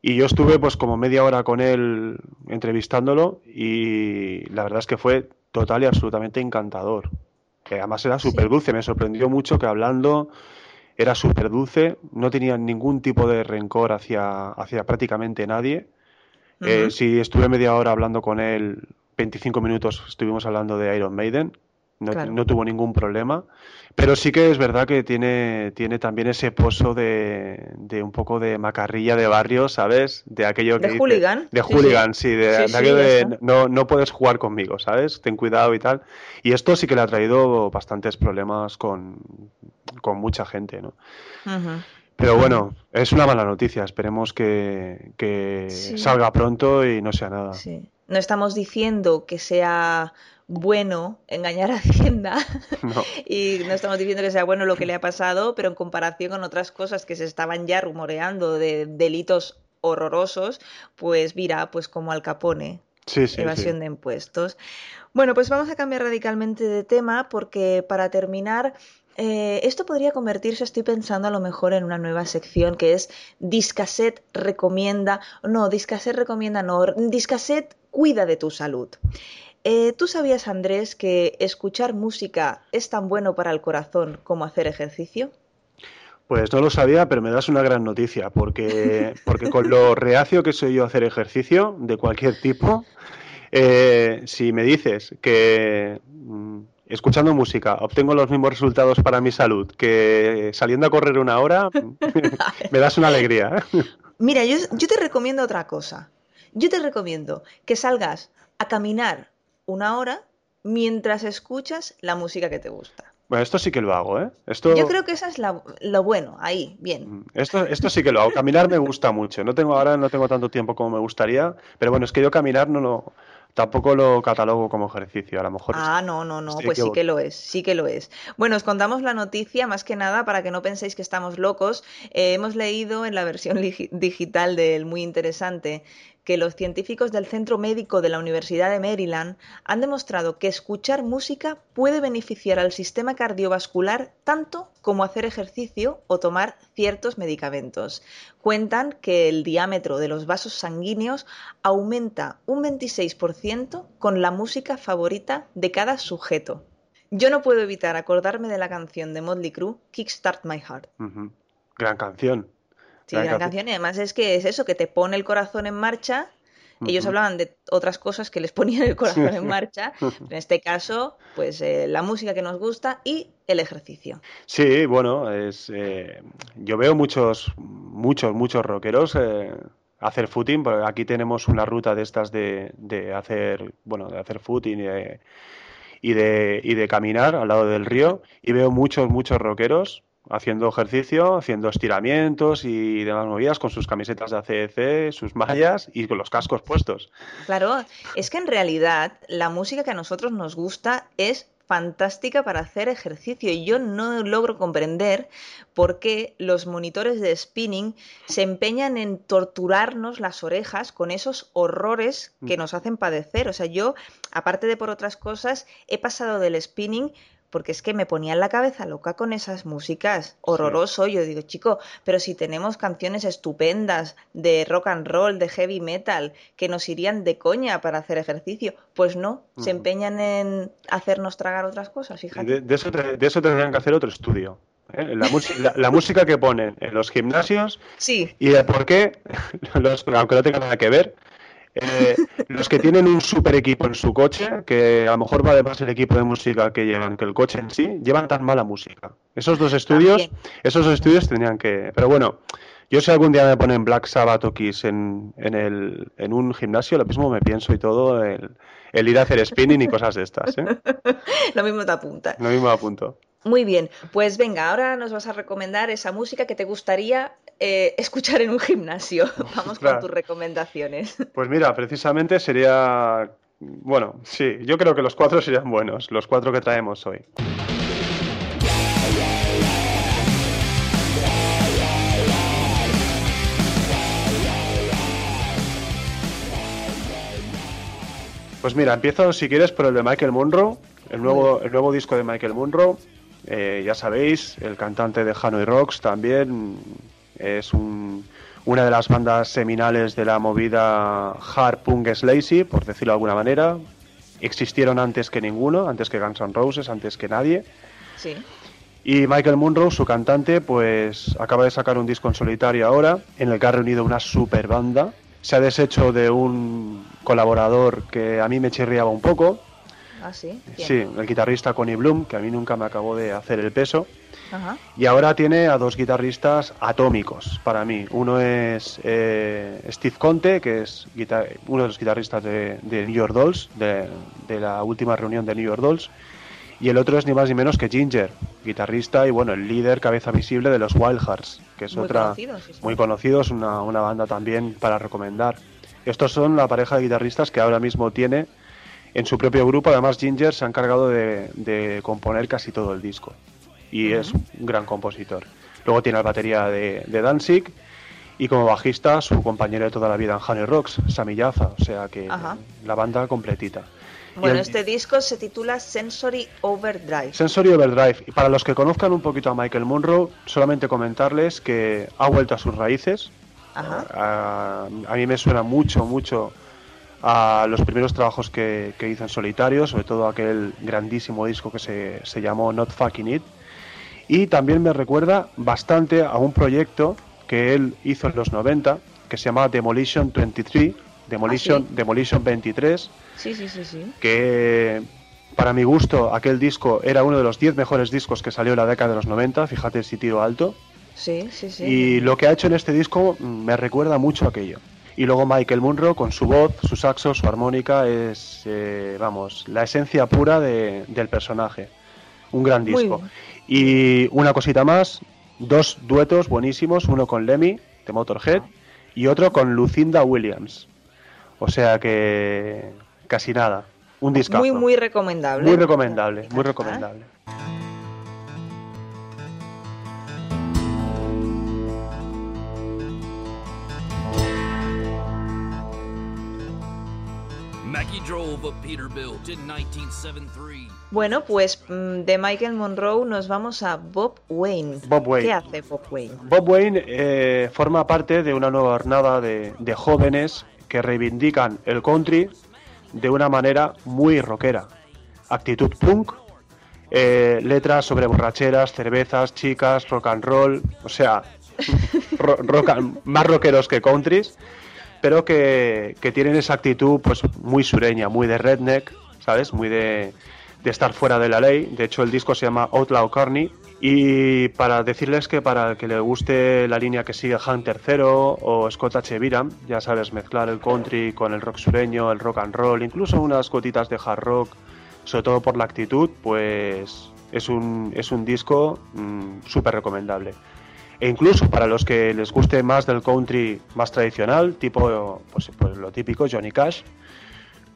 Y yo estuve pues como media hora con él entrevistándolo y la verdad es que fue total y absolutamente encantador. Que además era súper dulce, me sorprendió mucho que hablando era súper dulce, no tenía ningún tipo de rencor hacia, hacia prácticamente nadie. Eh, si estuve media hora hablando con él, 25 minutos estuvimos hablando de Iron Maiden, no, tuvo ningún problema. Pero sí que es verdad que tiene, tiene también ese pozo de, de un poco de macarrilla de barrio, ¿sabes? De aquello que. De hooligan. De hooligan, sí, de, aquello de no, no puedes jugar conmigo, ¿sabes? Ten cuidado y tal. Y esto sí que le ha traído bastantes problemas con, con mucha gente, ¿no? Pero bueno, es una mala noticia. Esperemos que, que salga pronto y no sea nada. Sí. No estamos diciendo que sea bueno engañar a Hacienda y no estamos diciendo que sea bueno lo que le ha pasado, pero en comparación con otras cosas que se estaban ya rumoreando de delitos horrorosos, pues mira, pues como Al Capone, evasión de impuestos. Bueno, pues vamos a cambiar radicalmente de tema porque para terminar eh, esto podría convertirse, estoy pensando a lo mejor en una nueva sección que es Discaset recomienda, no, Discaset recomienda, no, Discaset cuida de tu salud. Eh, ¿Tú sabías, Andrés, que escuchar música es tan bueno para el corazón como hacer ejercicio? Pues no lo sabía, pero me das una gran noticia, porque, porque con lo reacio que soy yo a hacer ejercicio de cualquier tipo, eh, si me dices que mm, escuchando música obtengo los mismos resultados para mi salud que saliendo a correr una hora, me das una alegría. Mira, yo, yo te recomiendo otra cosa. Yo te recomiendo que salgas a caminar una hora mientras escuchas la música que te gusta. Bueno, esto sí que lo hago, ¿eh? Esto... Yo creo que eso es lo bueno, ahí, bien. Mm, esto, esto sí que lo hago. Caminar me gusta mucho. No tengo ahora no tengo tanto tiempo como me gustaría, pero bueno, es que yo caminar no lo tampoco lo catalogo como ejercicio, a lo mejor. Ah, no, no, no, pues sí que lo es, sí que lo es. Bueno, os contamos la noticia más que nada para que no penséis que estamos locos. Eh, hemos leído en la versión digital del muy interesante que los científicos del Centro Médico de la Universidad de Maryland han demostrado que escuchar música puede beneficiar al sistema cardiovascular tanto como hacer ejercicio o tomar ciertos medicamentos. Cuentan que el diámetro de los vasos sanguíneos aumenta un 26% con la música favorita de cada sujeto. Yo no puedo evitar acordarme de la canción de Motley Crue, Kickstart My Heart. Gran canción. Sí, gran canción. Y además es que es eso, que te pone el corazón en marcha. Ellos hablaban de otras cosas que les ponían el corazón en marcha. En este caso, pues eh, la música que nos gusta y el ejercicio. Sí, bueno, es eh, yo veo muchos, muchos, muchos rockeros eh, hacer footing, aquí tenemos una ruta de estas de, de hacer, bueno, de hacer footing y de, y de caminar al lado del río. Y veo muchos, muchos rockeros haciendo ejercicio, haciendo estiramientos y demás movidas con sus camisetas de ACDC, sus mallas y con los cascos puestos. Claro, es que en realidad la música que a nosotros nos gusta es fantástica para hacer ejercicio y yo no logro comprender por qué los monitores de spinning se empeñan en torturarnos las orejas con esos horrores que mm. nos hacen padecer. O sea, yo, aparte de por otras cosas, he pasado del spinning porque es que me ponía en la cabeza loca con esas músicas, horroroso. Yo digo, chico, pero si tenemos canciones estupendas de rock and roll, de heavy metal, que nos irían de coña para hacer ejercicio, pues no, se empeñan en hacernos tragar otras cosas, fíjate. De, eso, de eso tendrían que hacer otro estudio. ¿eh? La, música que ponen en los gimnasios sí. y de por qué, aunque no tenga nada que ver, eh, los que tienen un super equipo en su coche, que a lo mejor va además el equipo de música que llevan, que el coche en sí, llevan tan mala música. Esos dos estudios, esos dos estudios tendrían que. Pero bueno, yo si algún día me ponen Black Sabbath o Kiss en, en, el, en un gimnasio, lo mismo me pienso y todo, el, el ir a hacer spinning y cosas de estas. ¿eh? lo mismo te apunta. Lo mismo apunto. Muy bien, pues venga, ahora nos vas a recomendar esa música que te gustaría eh, escuchar en un gimnasio? Vamos con tus recomendaciones. Pues mira, precisamente sería... Bueno, sí, yo creo que los cuatro serían buenos, los cuatro que traemos hoy. Pues mira, empiezo si quieres por el de Michael Monroe, el nuevo, el nuevo disco de Michael Monroe. Eh, ya sabéis, el cantante de Hanoi Rocks también es una de las bandas seminales de la movida hard punk slazy, por decirlo de alguna manera. Existieron antes que ninguno, antes que Guns N' Roses, antes que nadie. Sí. Y Michael Monroe, su cantante, pues acaba de sacar un disco en solitario ahora, en el que ha reunido una super banda se ha deshecho de un colaborador que a mí me chirriaba un poco. Ah, sí. Sí, el guitarrista Connie Bloom, que a mí nunca me acabó de hacer el peso. Y ahora tiene a dos guitarristas atómicos para mí. Uno es eh, Steve Conte, que es uno de los guitarristas de, New York Dolls, de, de, la última reunión de New York Dolls. Y el otro es ni más ni menos que Ginger, guitarrista y bueno, el líder, cabeza visible de los Wild Hearts, que es otra muy conocido, es una, banda también para recomendar. Estos son la pareja de guitarristas que ahora mismo tiene en su propio grupo. Además, Ginger se ha encargado de, componer casi todo el disco y es un gran compositor. Luego tiene la batería de, Danzig y como bajista su compañero de toda la vida en Honey Rocks, Sami Jaffa, o sea que la banda completita. Bueno, este disco se titula Sensory Overdrive. Sensory Overdrive. Y para los que conozcan un poquito a Michael Monroe, solamente comentarles que ha vuelto a sus raíces. A, mí me suena mucho, mucho a los primeros trabajos que, hizo en solitario, sobre todo aquel grandísimo disco que se, se llamó Not Fucking It. Y también me recuerda bastante a un proyecto que él hizo en los 90, que se llama Demolition 23, Demolition, ¿Ah, Demolition 23 Sí, sí, sí, sí. Que para mi gusto aquel disco era uno de los 10 mejores discos que salió en la década de los 90, fíjate si tiro alto. Sí, sí, sí. Y lo que ha hecho en este disco me recuerda mucho a aquello. Y luego Michael Munro con su voz, su saxo, su armónica es, eh, vamos, la esencia pura del personaje. Un gran disco. Y una cosita más, dos duetos buenísimos, uno con Lemmy de Motorhead y otro con Lucinda Williams. O sea que casi nada. Un disco. Muy, muy recomendable. Muy recomendable, muy recomendable. Bueno, pues mm, de Michael Monroe nos vamos a Bob Wayne. Bob Wayne. ¿Qué hace Bob Wayne? Bob Wayne eh, forma parte de una nueva jornada de, de jóvenes que reivindican el country de una manera muy rockera. Actitud punk, eh, letras sobre borracheras, cervezas, chicas, rock and roll, o sea, más rockeros que countries, pero que, tienen esa actitud pues muy sureña, muy de redneck, ¿sabes? Muy de, estar fuera de la ley. De hecho, el disco se llama Outlaw Carney y para decirles que para el que le guste la línea que sigue Hunter Zero o Scott H. Ya sabes, mezclar el country con el rock sureño, el rock and roll, incluso unas gotitas de hard rock, sobre todo por la actitud, pues es un, es un disco mm, súper recomendable. E incluso para los que les guste más del country más tradicional, tipo pues, pues lo típico, Johnny Cash,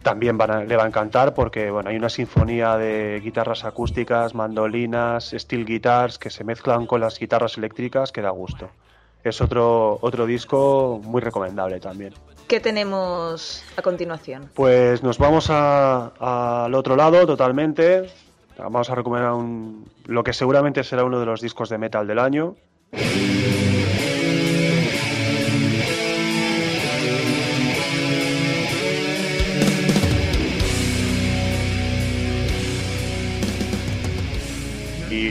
también le va a encantar porque bueno, hay una sinfonía de guitarras acústicas, mandolinas, steel guitars que se mezclan con las guitarras eléctricas que da gusto. Es otro, otro disco muy recomendable también. ¿Qué tenemos a continuación? Pues nos vamos al otro lado totalmente. Vamos a recomendar un, lo que seguramente será uno de los discos de metal del año.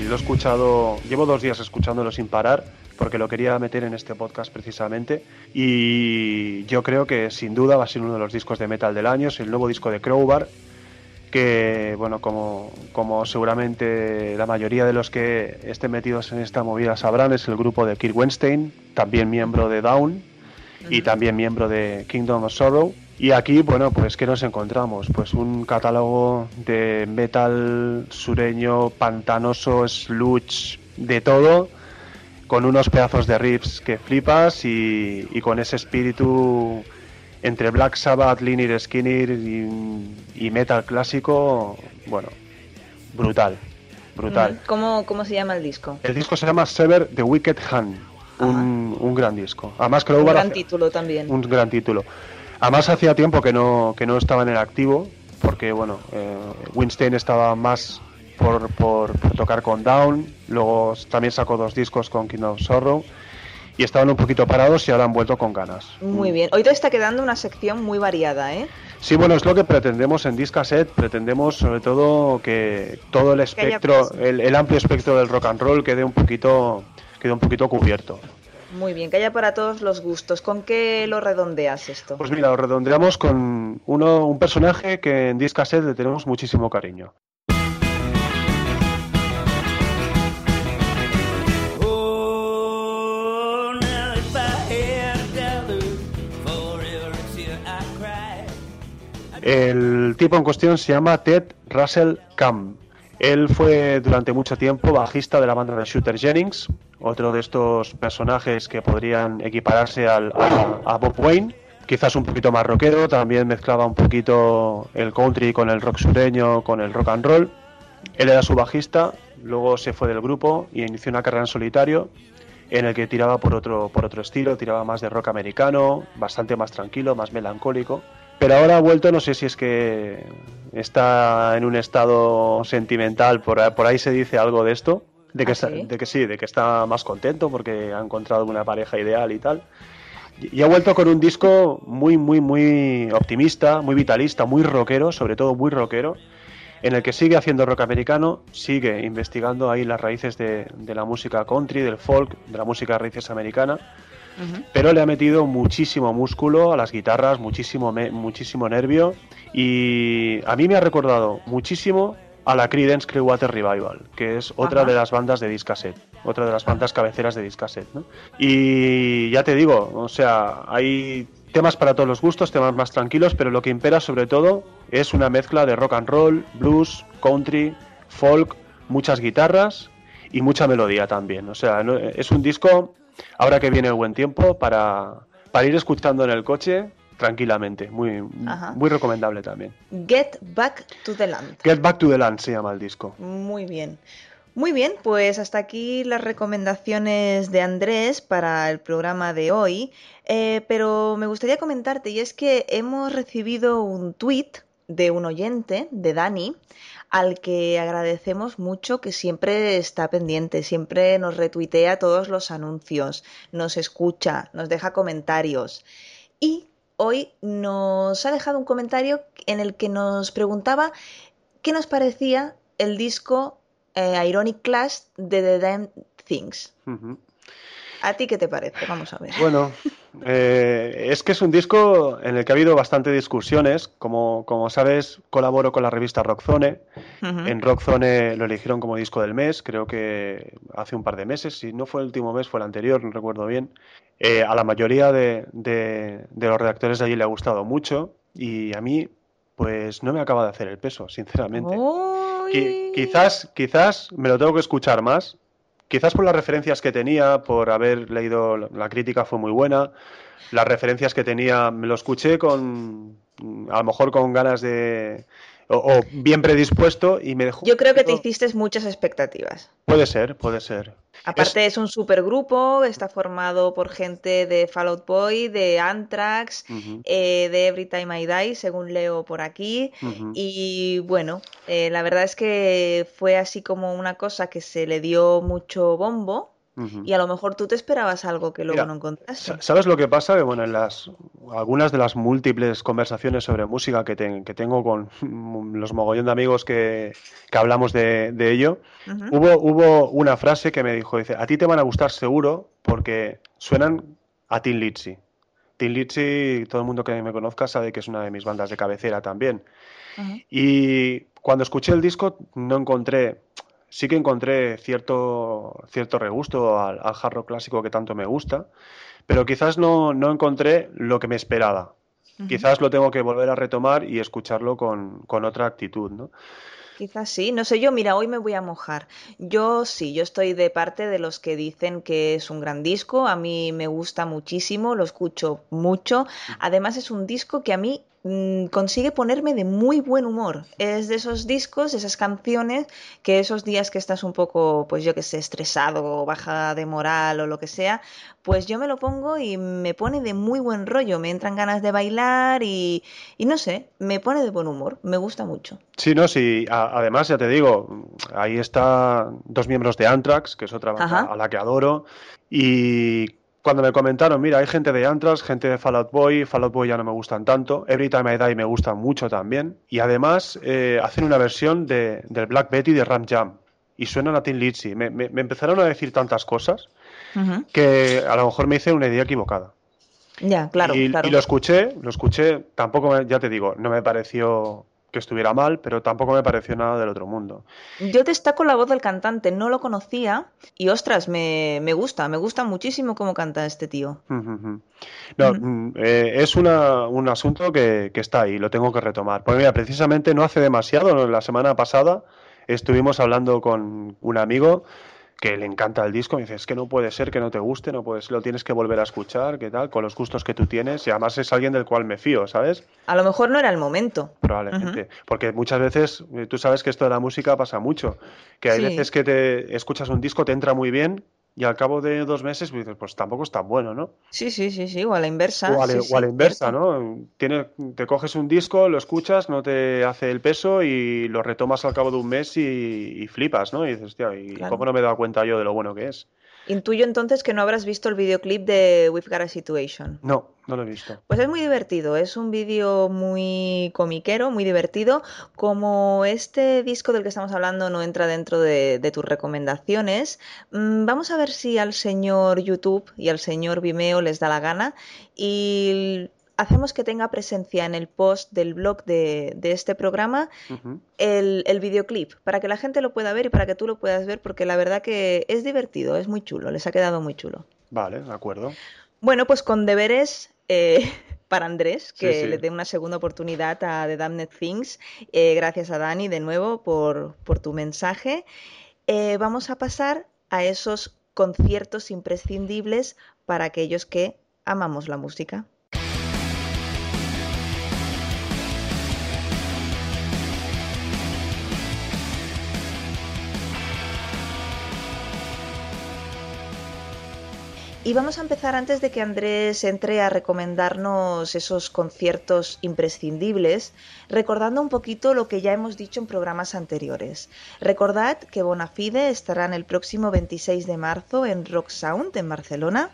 Lo he escuchado, llevo dos días escuchándolo sin parar porque lo quería meter en este podcast precisamente y yo creo que sin duda va a ser uno de los discos de metal del año, es el nuevo disco de Crowbar que bueno como, como seguramente la mayoría de los que estén metidos en esta movida sabrán es el grupo de Kirk Weinstein, también miembro de Down y también miembro de Kingdom of Sorrow y aquí, bueno, pues ¿qué nos encontramos? Pues un catálogo de metal sureño, pantanoso, sludge, de todo, con unos pedazos de riffs que flipas y, con ese espíritu entre Black Sabbath, Liner Skinner y, metal clásico, bueno, brutal, brutal. ¿Cómo, ¿Cómo se llama el disco? El disco se llama Sever the Wicked Hand, un, un, gran disco. Además que Un gran título también. Un gran título. Además hacía tiempo que no, que no estaba en el activo, porque bueno, eh, Winstein estaba más por, por, tocar con Down, luego también sacó dos discos con Kingdom of Sorrow y estaban un poquito parados y ahora han vuelto con ganas. Muy bien, hoy te está quedando una sección muy variada, ¿eh? Sí, bueno, es lo que pretendemos en Discaset, pretendemos sobre todo que todo el espectro, el, el, amplio espectro del rock and roll quede un poquito, quede un poquito cubierto. Muy bien, que haya para todos los gustos. ¿Con qué lo redondeas esto? Pues mira, lo redondeamos con uno, un personaje que en Discaset le tenemos muchísimo cariño. El tipo en cuestión se llama Ted Russell Camp. Él fue durante mucho tiempo bajista de la banda de Shooter Jennings, otro de estos personajes que podrían equipararse al, a, Bob Wayne, quizás un poquito más rockero, también mezclaba un poquito el country con el rock sureño, con el rock and roll. Él era su bajista, luego se fue del grupo y inició una carrera en solitario en el que tiraba por otro, por otro estilo, tiraba más de rock americano, bastante más tranquilo, más melancólico. Pero ahora ha vuelto, no sé si es que está en un estado sentimental, por, por ahí se dice algo de esto, de que, ¿Ah, de que sí, de que está más contento porque ha encontrado una pareja ideal y tal. Y ha vuelto con un disco muy, muy, muy optimista, muy vitalista, muy rockero, sobre todo muy rockero, en el que sigue haciendo rock americano, sigue investigando ahí las raíces de, de la música country, del folk, de la música de raíces americana, pero le ha metido muchísimo músculo a las guitarras, muchísimo, muchísimo nervio, y a mí me ha recordado muchísimo a la Creedence Clearwater Revival, que es otra de las bandas de Discaset, otra de las bandas cabeceras de Discaset. ¿no? Y ya te digo, o sea, hay temas para todos los gustos, temas más tranquilos, pero lo que impera sobre todo es una mezcla de rock and roll, blues, country, folk, muchas guitarras y mucha melodía también. O sea, es un disco, ahora que viene el buen tiempo, para, para ir escuchando en el coche tranquilamente. Muy, muy recomendable también. Get Back to the Land. Get Back to the Land se llama el disco. Muy bien. Muy bien, pues hasta aquí las recomendaciones de Andrés para el programa de hoy. Eh, pero me gustaría comentarte, y es que hemos recibido un tweet de un oyente, de Dani, al que agradecemos mucho que siempre está pendiente, siempre nos retuitea todos los anuncios, nos escucha, nos deja comentarios. Y hoy nos ha dejado un comentario en el que nos preguntaba qué nos parecía el disco eh, Ironic Clash de The Damn Things. ¿A ti qué te parece? Vamos a ver. Bueno, eh, es que es un disco en el que ha habido bastante discusiones. Como, como sabes, colaboro con la revista Rockzone. En Rockzone lo eligieron como disco del mes, creo que hace un par de meses. Si no fue el último mes, fue el anterior, no recuerdo bien. Eh, a la mayoría de, de, los redactores de allí le ha gustado mucho y a mí, pues no me acaba de hacer el peso, sinceramente. quizás, quizás me lo tengo que escuchar más quizás por las referencias que tenía, por haber leído la crítica fue muy buena, las referencias que tenía me lo escuché con a lo mejor con ganas de o, bien predispuesto y me dejó. Yo creo que te hiciste muchas expectativas. Puede ser, puede ser. Aparte es, un supergrupo, está formado por gente de Fallout Boy, de Anthrax, eh, de Every Time I Die, según leo por aquí. Y bueno, eh, la verdad es que fue así como una cosa que se le dio mucho bombo y a lo mejor tú te esperabas algo que luego no encontraste. ¿Sabes lo que pasa? Que bueno, en las algunas de las múltiples conversaciones sobre música que, que tengo con los mogollón de amigos que, hablamos de, ello, hubo, hubo una frase que me dijo, dice, a ti te van a gustar seguro porque suenan a Tin Lizzy. Tin Lizzy, todo el mundo que me conozca sabe que es una de mis bandas de cabecera también. Y cuando escuché el disco no encontré sí que encontré cierto, cierto regusto al, jarro clásico que tanto me gusta, pero quizás no, no encontré lo que me esperaba. Quizás lo tengo que volver a retomar y escucharlo con, con otra actitud, ¿no? quizás sí. No sé, yo, mira, hoy me voy a mojar. Yo sí, yo estoy de parte de los que dicen que es un gran disco. A mí me gusta muchísimo, lo escucho mucho. Además, es un disco que a mí consigue ponerme de muy buen humor. Es de esos discos, esas canciones, que esos días que estás un poco, pues yo que sé, estresado o baja de moral o lo que sea, pues yo me lo pongo y me pone de muy buen rollo. Me entran ganas de bailar y, y no sé, me pone de buen humor. Me gusta mucho. Sí, no, sí. además, ya te digo, ahí está dos miembros de Anthrax, que es otra banda a la que adoro. Y cuando me comentaron, mira, hay gente de Anthrax, gente de Fallout Boy, Fallout Boy ya no me gustan tanto, Every Time I Die me gustan mucho también, y además eh, hacen una versión de, del Black Betty de Ram Jam, y suenan a Tim Lizzy. Me, me, empezaron a decir tantas cosas que a lo mejor me hice una idea equivocada. Ya, claro, y, claro. y lo escuché, lo escuché, tampoco, ya te digo, no me pareció que estuviera mal, pero tampoco me pareció nada del otro mundo. Yo destaco la voz del cantante, no lo conocía y ostras, me, me gusta, me gusta muchísimo cómo canta este tío. No, mm, eh, es una, un asunto que, que, está ahí, lo tengo que retomar. Pues mira, precisamente no hace demasiado, la semana pasada estuvimos hablando con un amigo que le encanta el disco, y dices, es que no puede ser que no te guste, no puedes, lo tienes que volver a escuchar, qué tal, con los gustos que tú tienes, y además es alguien del cual me fío, ¿sabes? A lo mejor no era el momento. Probablemente, porque muchas veces, eh, tú sabes que esto de la música pasa mucho, que hay veces que te escuchas un disco, te entra muy bien, y al cabo de dos meses pues dices, pues tampoco es tan bueno, ¿no? Sí, sí, sí, sí, o a la inversa. O a, la inversa, ¿no? Tiene, te coges un disco, lo escuchas, no te hace el peso y lo retomas al cabo de un mes y, flipas, ¿no? Y dices, tío, ¿y cómo no me he dado cuenta yo de lo bueno que es? Intuyo entonces que no habrás visto el videoclip de We've Got a Situation. No, no lo he visto. Pues es muy divertido, es un vídeo muy comiquero, muy divertido. Como este disco del que estamos hablando no entra dentro de, tus recomendaciones, mm, vamos a ver si al señor YouTube y al señor Vimeo les da la gana y hacemos que tenga presencia en el post del blog de, este programa el, el, videoclip, para que la gente lo pueda ver y para que tú lo puedas ver, porque la verdad que es divertido, es muy chulo, les ha quedado muy chulo. Vale, de acuerdo. Bueno, pues con deberes eh, para Andrés, que le dé una segunda oportunidad a The Damned Things. Eh, gracias a Dani de nuevo por, por tu mensaje. Eh, vamos a pasar a esos conciertos imprescindibles para aquellos que amamos la música. Y vamos a empezar antes de que Andrés entre a recomendarnos esos conciertos imprescindibles, recordando un poquito lo que ya hemos dicho en programas anteriores. Recordad que Bonafide estará el próximo 26 de marzo en Rock Sound en Barcelona.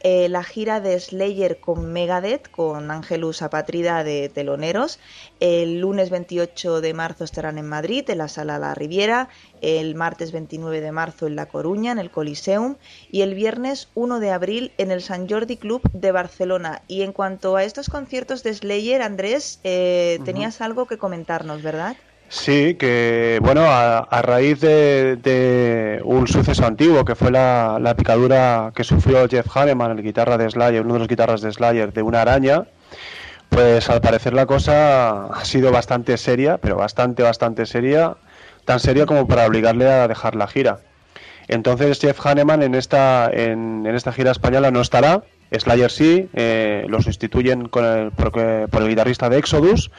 Eh, la gira de Slayer con Megadeth, con Angelus Apatrida de teloneros. El lunes 28 de marzo estarán en Madrid, en la Sala La Riviera. El martes 29 de marzo en La Coruña, en el Coliseum. Y el viernes 1 de abril en el San Jordi Club de Barcelona. Y en cuanto a estos conciertos de Slayer, Andrés, eh, tenías algo que comentarnos, ¿verdad? Sí, que bueno, a, raíz de, un suceso antiguo que fue la, picadura que sufrió Jeff Hanneman, el guitarra de Slayer, uno de los guitarras de Slayer, de una araña, pues al parecer la cosa ha sido bastante seria, pero bastante, bastante seria, tan seria como para obligarle a dejar la gira. Entonces Jeff Hanneman en esta, en esta gira española no estará, Slayer sí, eh, lo sustituyen con el, por, por, el guitarrista de Exodus,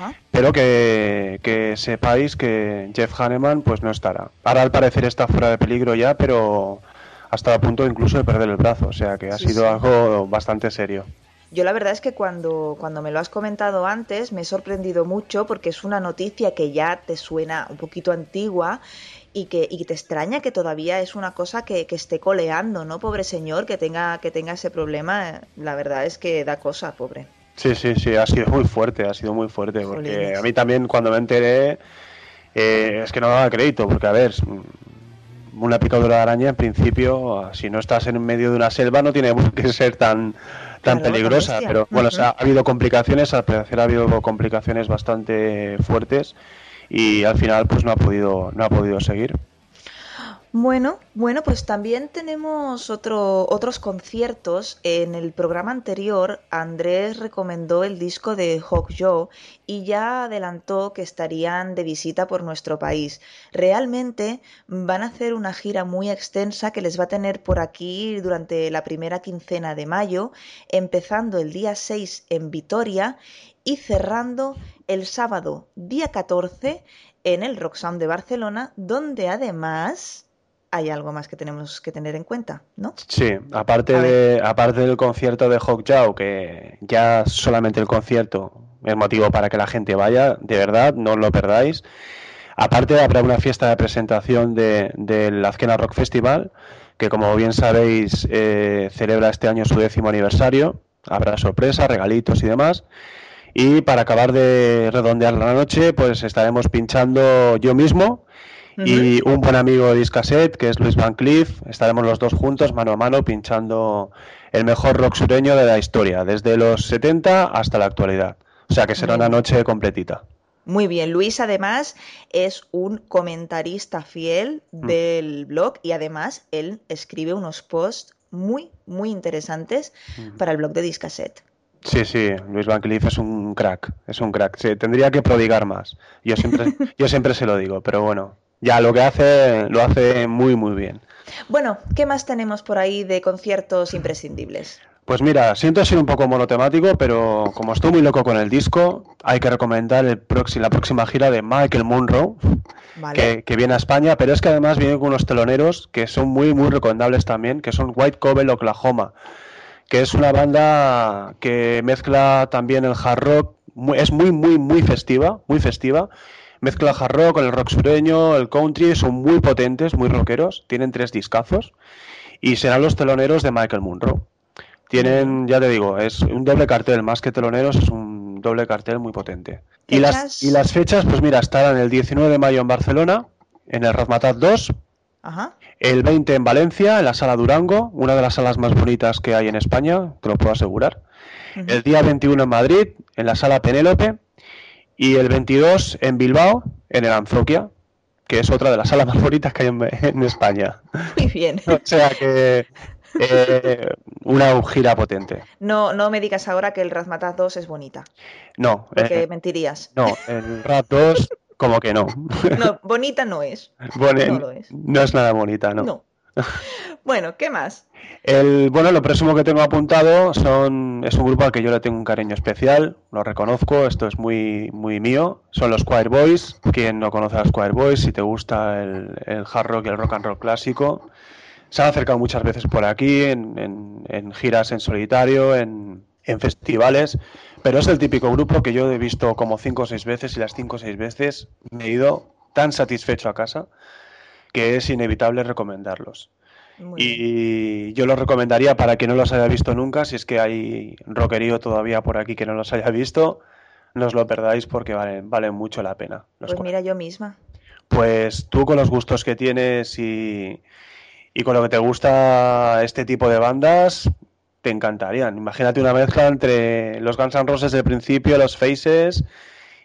ah. pero que, que, sepáis que Jeff Hanneman pues no estará. Ahora al parecer está fuera de peligro ya, pero hasta a punto incluso de perder el brazo, o sea que ha sido algo bastante serio. Yo la verdad es que cuando, cuando me lo has comentado antes me he sorprendido mucho porque es una noticia que ya te suena un poquito antigua y que, y te extraña que todavía es una cosa que, esté coleando, ¿no? Pobre señor, que tenga, que tenga ese problema, la verdad es que da cosa, pobre. Sí, sí, sí, ha sido muy fuerte, ha sido muy fuerte, porque a mí también cuando me enteré eh, es que no daba crédito, porque a ver, una picadura de araña en principio, si no estás en medio de una selva no tiene que ser tan tan peligrosa, pero bueno, ha habido complicaciones, al parecer ha habido complicaciones bastante fuertes y al final pues no ha podido no ha podido seguir. Bueno, bueno, pues también tenemos otro, otros conciertos. En el programa anterior, Andrés recomendó el disco de Hawk Joe y ya adelantó que estarían de visita por nuestro país. Realmente van a hacer una gira muy extensa que les va a tener por aquí durante la primera quincena de mayo, empezando el día 6 en Vitoria y cerrando el sábado día 14 en el Roxanne de Barcelona, donde además hay algo más que tenemos que tener en cuenta, ¿no? Sí, aparte, de, aparte del concierto de Hawk que ya solamente el concierto es motivo para que la gente vaya, de verdad, no lo perdáis. Aparte habrá una fiesta de presentación del de, Azkena Rock Festival, que como bien sabéis eh, celebra este año su décimo aniversario. Habrá sorpresas, regalitos y demás. Y para acabar de redondear la noche, pues estaremos pinchando yo mismo y un buen amigo de Discaset, que es Luis Van Cliff. Estaremos los dos juntos, mano a mano, pinchando el mejor rock sureño de la historia, desde los 70 hasta la actualidad. O sea que será una noche completita. Muy bien, Luis además es un comentarista fiel mm. del blog y además él escribe unos posts muy, muy interesantes mm. para el blog de Discaset. Sí, sí, Luis Van Cliff es un crack, es un crack. Se tendría que prodigar más. Yo siempre, yo siempre se lo digo, pero bueno, ya lo que hace lo hace muy muy bien. Bueno, ¿qué más tenemos por ahí de conciertos imprescindibles? Pues mira, siento ser un poco monotemático, pero como estoy muy loco con el disco, hay que recomendar el la próxima gira de Michael Munro, que, viene a España, pero es que además viene con unos teloneros que son muy, muy recomendables también, que son White Cobble Oklahoma, que es una banda que mezcla también el hard rock, es muy, muy, muy festiva, muy festiva, Mezcla hard rock con el rock sureño, el country, son muy potentes, muy rockeros, tienen tres discazos y serán los teloneros de Michael Munro. Tienen, ya te digo, es un doble cartel, más que teloneros, es un doble cartel muy potente. Y las, y las fechas, pues mira, estarán el 19 de mayo en Barcelona, en el Razmataz 2, el 20 en Valencia, en la Sala Durango, una de las salas más bonitas que hay en España, te lo puedo asegurar. El día 21 en Madrid, en la Sala Penélope, y el 22 en Bilbao, en el Anzoquia, que es otra de las salas más bonitas que hay en, España. Muy bien. o sea que eh, una gira potente. No, no me digas ahora que el Razmataz 2 es bonita. No. Porque eh, mentirías. No, el Raz 2 como que no. No, bonita no es. no lo es. No es nada bonita, ¿no? No. Bueno, ¿qué más? El, bueno, lo próximo que tengo apuntado son, es un grupo al que yo le tengo un cariño especial, lo reconozco, esto es muy, muy mío. Son los Choir Boys. Quien no conoce a los Choir Boys, si te gusta el, hard rock y el rock and roll clásico, se han acercado muchas veces por aquí, en, giras en solitario, en, en, festivales, pero es el típico grupo que yo he visto como cinco o seis veces y las cinco o seis veces me he ido tan satisfecho a casa que es inevitable recomendarlos y yo los recomendaría para quien no los haya visto nunca, si es que hay rockerío todavía por aquí que no los haya visto, no os lo perdáis porque valen, valen mucho la pena. pues mira, yo misma. Pues tú con los gustos que tienes y, y con lo que te gusta este tipo de bandas, te encantarían. Imagínate una mezcla entre los Guns N' Roses del principio, los Faces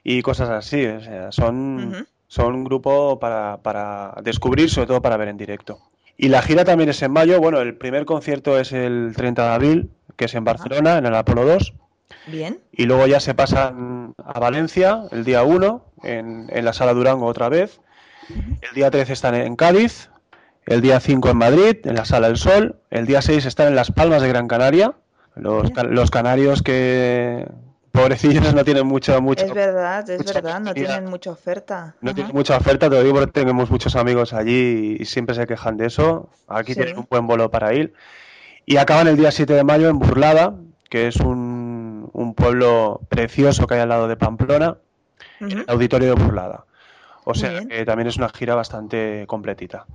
y cosas así. O sea, son, son un grupo para, para descubrir, sobre todo para ver en directo. Y la gira también es en mayo. Bueno, el primer concierto es el 30 de abril, que es en Barcelona, en el Apolo 2. Bien. Y luego ya se pasan a Valencia el día 1, en, en, la Sala Durango otra vez. El día 13 están en Cádiz. El día 5 en Madrid, en la Sala del Sol. El día 6 están en Las Palmas de Gran Canaria. Los, los canarios que, pobrecillos no tienen mucha mucha es verdad es verdad no tienen mucha oferta. No tienen mucha oferta te lo digo porque tenemos muchos amigos allí y siempre se quejan de eso. Aquí tienen un buen vuelo para ir. Y acaban el día 7 de mayo en Burlada que es un, un pueblo precioso que hay al lado de Pamplona el auditorio de Burlada. O sea que también es una gira bastante completita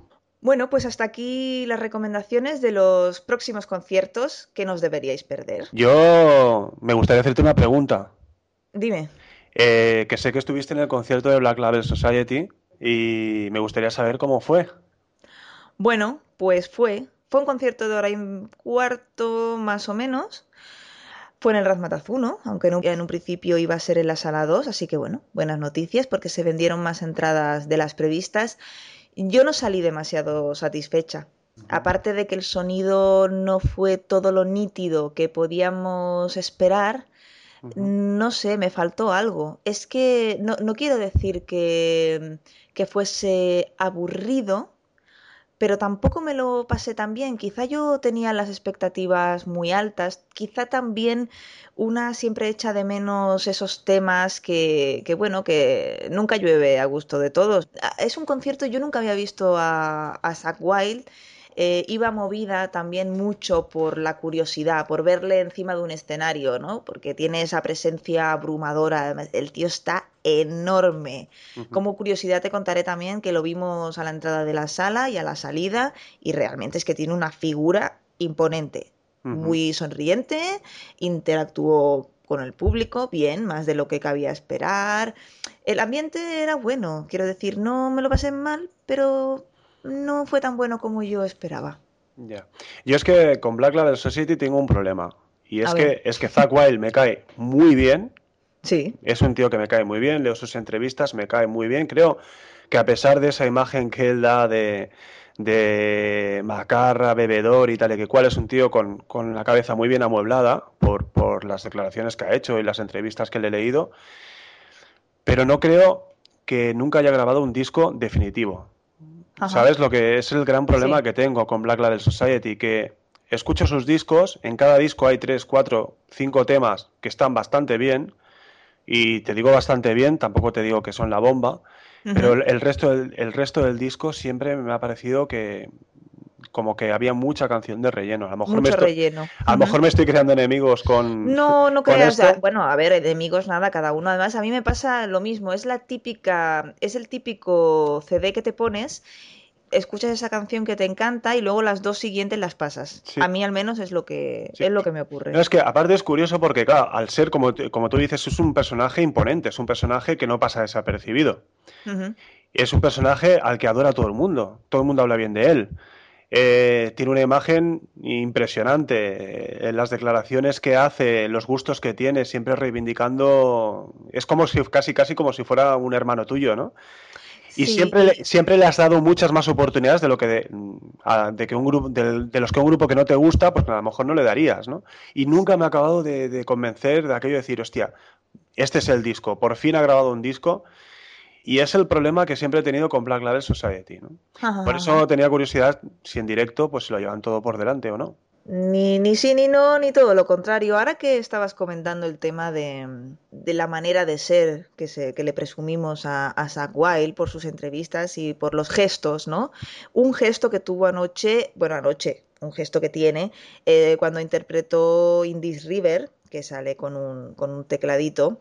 bueno, pues hasta aquí las recomendaciones de los próximos conciertos que nos deberíais perder. Yo me gustaría hacerte una pregunta. Dime. Eh, que sé que estuviste en el concierto de Black Label Society y me gustaría saber cómo fue. Bueno, pues fue. Fue un concierto de hora y cuarto más o menos. Fue en el Razmataz 1, aunque en un principio iba a ser en la sala 2, así que bueno, buenas noticias porque se vendieron más entradas de las previstas Yo no salí demasiado satisfecha. Aparte de que el sonido no fue todo lo nítido que podíamos esperar, no sé, me faltó algo. Es que no, no quiero decir que, que fuese aburrido, pero tampoco me lo pasé tan bien. Quizá yo tenía las expectativas muy altas, quizá también una siempre echa de menos esos temas que, que bueno, que nunca llueve a gusto de todos. Ah, es un concierto, yo nunca había visto a, a Zach Wild eh, iba movida también mucho por la curiosidad, por verle encima de un escenario, ¿no? Porque tiene esa presencia abrumadora. El tío está enorme. Como curiosidad te contaré también que lo vimos a la entrada de la sala y a la salida y realmente es que tiene una figura imponente, muy sonriente, interactuó con el público, bien, más de lo que cabía esperar. El ambiente era bueno, quiero decir, no me lo pasé mal, pero no fue tan bueno como yo esperaba. Ya. Yo es que con Black Label Society tengo un problema. Y es que, es que Zack Wild me cae muy bien. Sí. Es un tío que me cae muy bien, leo sus entrevistas, me cae muy bien. Creo que a pesar de esa imagen que él da de, de macarra, bebedor y tal y que cual, es un tío con, con la cabeza muy bien amueblada por, por las declaraciones que ha hecho y las entrevistas que le he leído. Pero no creo que nunca haya grabado un disco definitivo. ¿Sabes? Lo que es el gran problema que tengo con Black Label Society, que escucho sus discos, en cada disco hay tres, cuatro, cinco temas que están bastante bien, y te digo bastante bien, tampoco te digo que son la bomba, pero el, resto del, el resto del disco siempre me ha parecido que como que había mucha canción de relleno. A lo mejor, me, estoy, relleno. A lo mejor me estoy creando enemigos con. No, no creas. bueno, a ver, enemigos nada, cada uno. Además, a mí me pasa lo mismo. Es la típica. Es el típico CD que te pones escuchas esa canción que te encanta y luego las dos siguientes las pasas. A mí al menos es lo que es lo que me ocurre. es que aparte es curioso porque claro, al ser como, como tú dices es un personaje imponente, es un personaje que no pasa desapercibido. Es un personaje al que adora todo el mundo, todo el mundo habla bien de él. Eh, tiene una imagen impresionante. En las declaraciones que hace, los gustos que tiene, siempre reivindicando. Es como si casi casi como si fuera un hermano tuyo, ¿no? Y siempre, siempre le has dado muchas más oportunidades de lo que de, que un grupo de, los que un grupo que no te gusta, pues a lo mejor no le darías, ¿no? Y nunca me ha acabado de, convencer de aquello de decir, hostia, este es el disco, por fin ha grabado un disco y es el problema que siempre he tenido con Black Label Society. ¿no? por eso tenía curiosidad si en directo pues se lo llevan todo por delante o no. Ni, ni sí ni no, ni todo lo contrario. Ahora que estabas comentando el tema de, de la manera de ser que, se, que le presumimos a, a Zach Wild por sus entrevistas y por los gestos, ¿no? Un gesto que tuvo anoche, bueno, anoche, un gesto que tiene, eh, cuando interpretó Indies River, que sale con un, con un tecladito,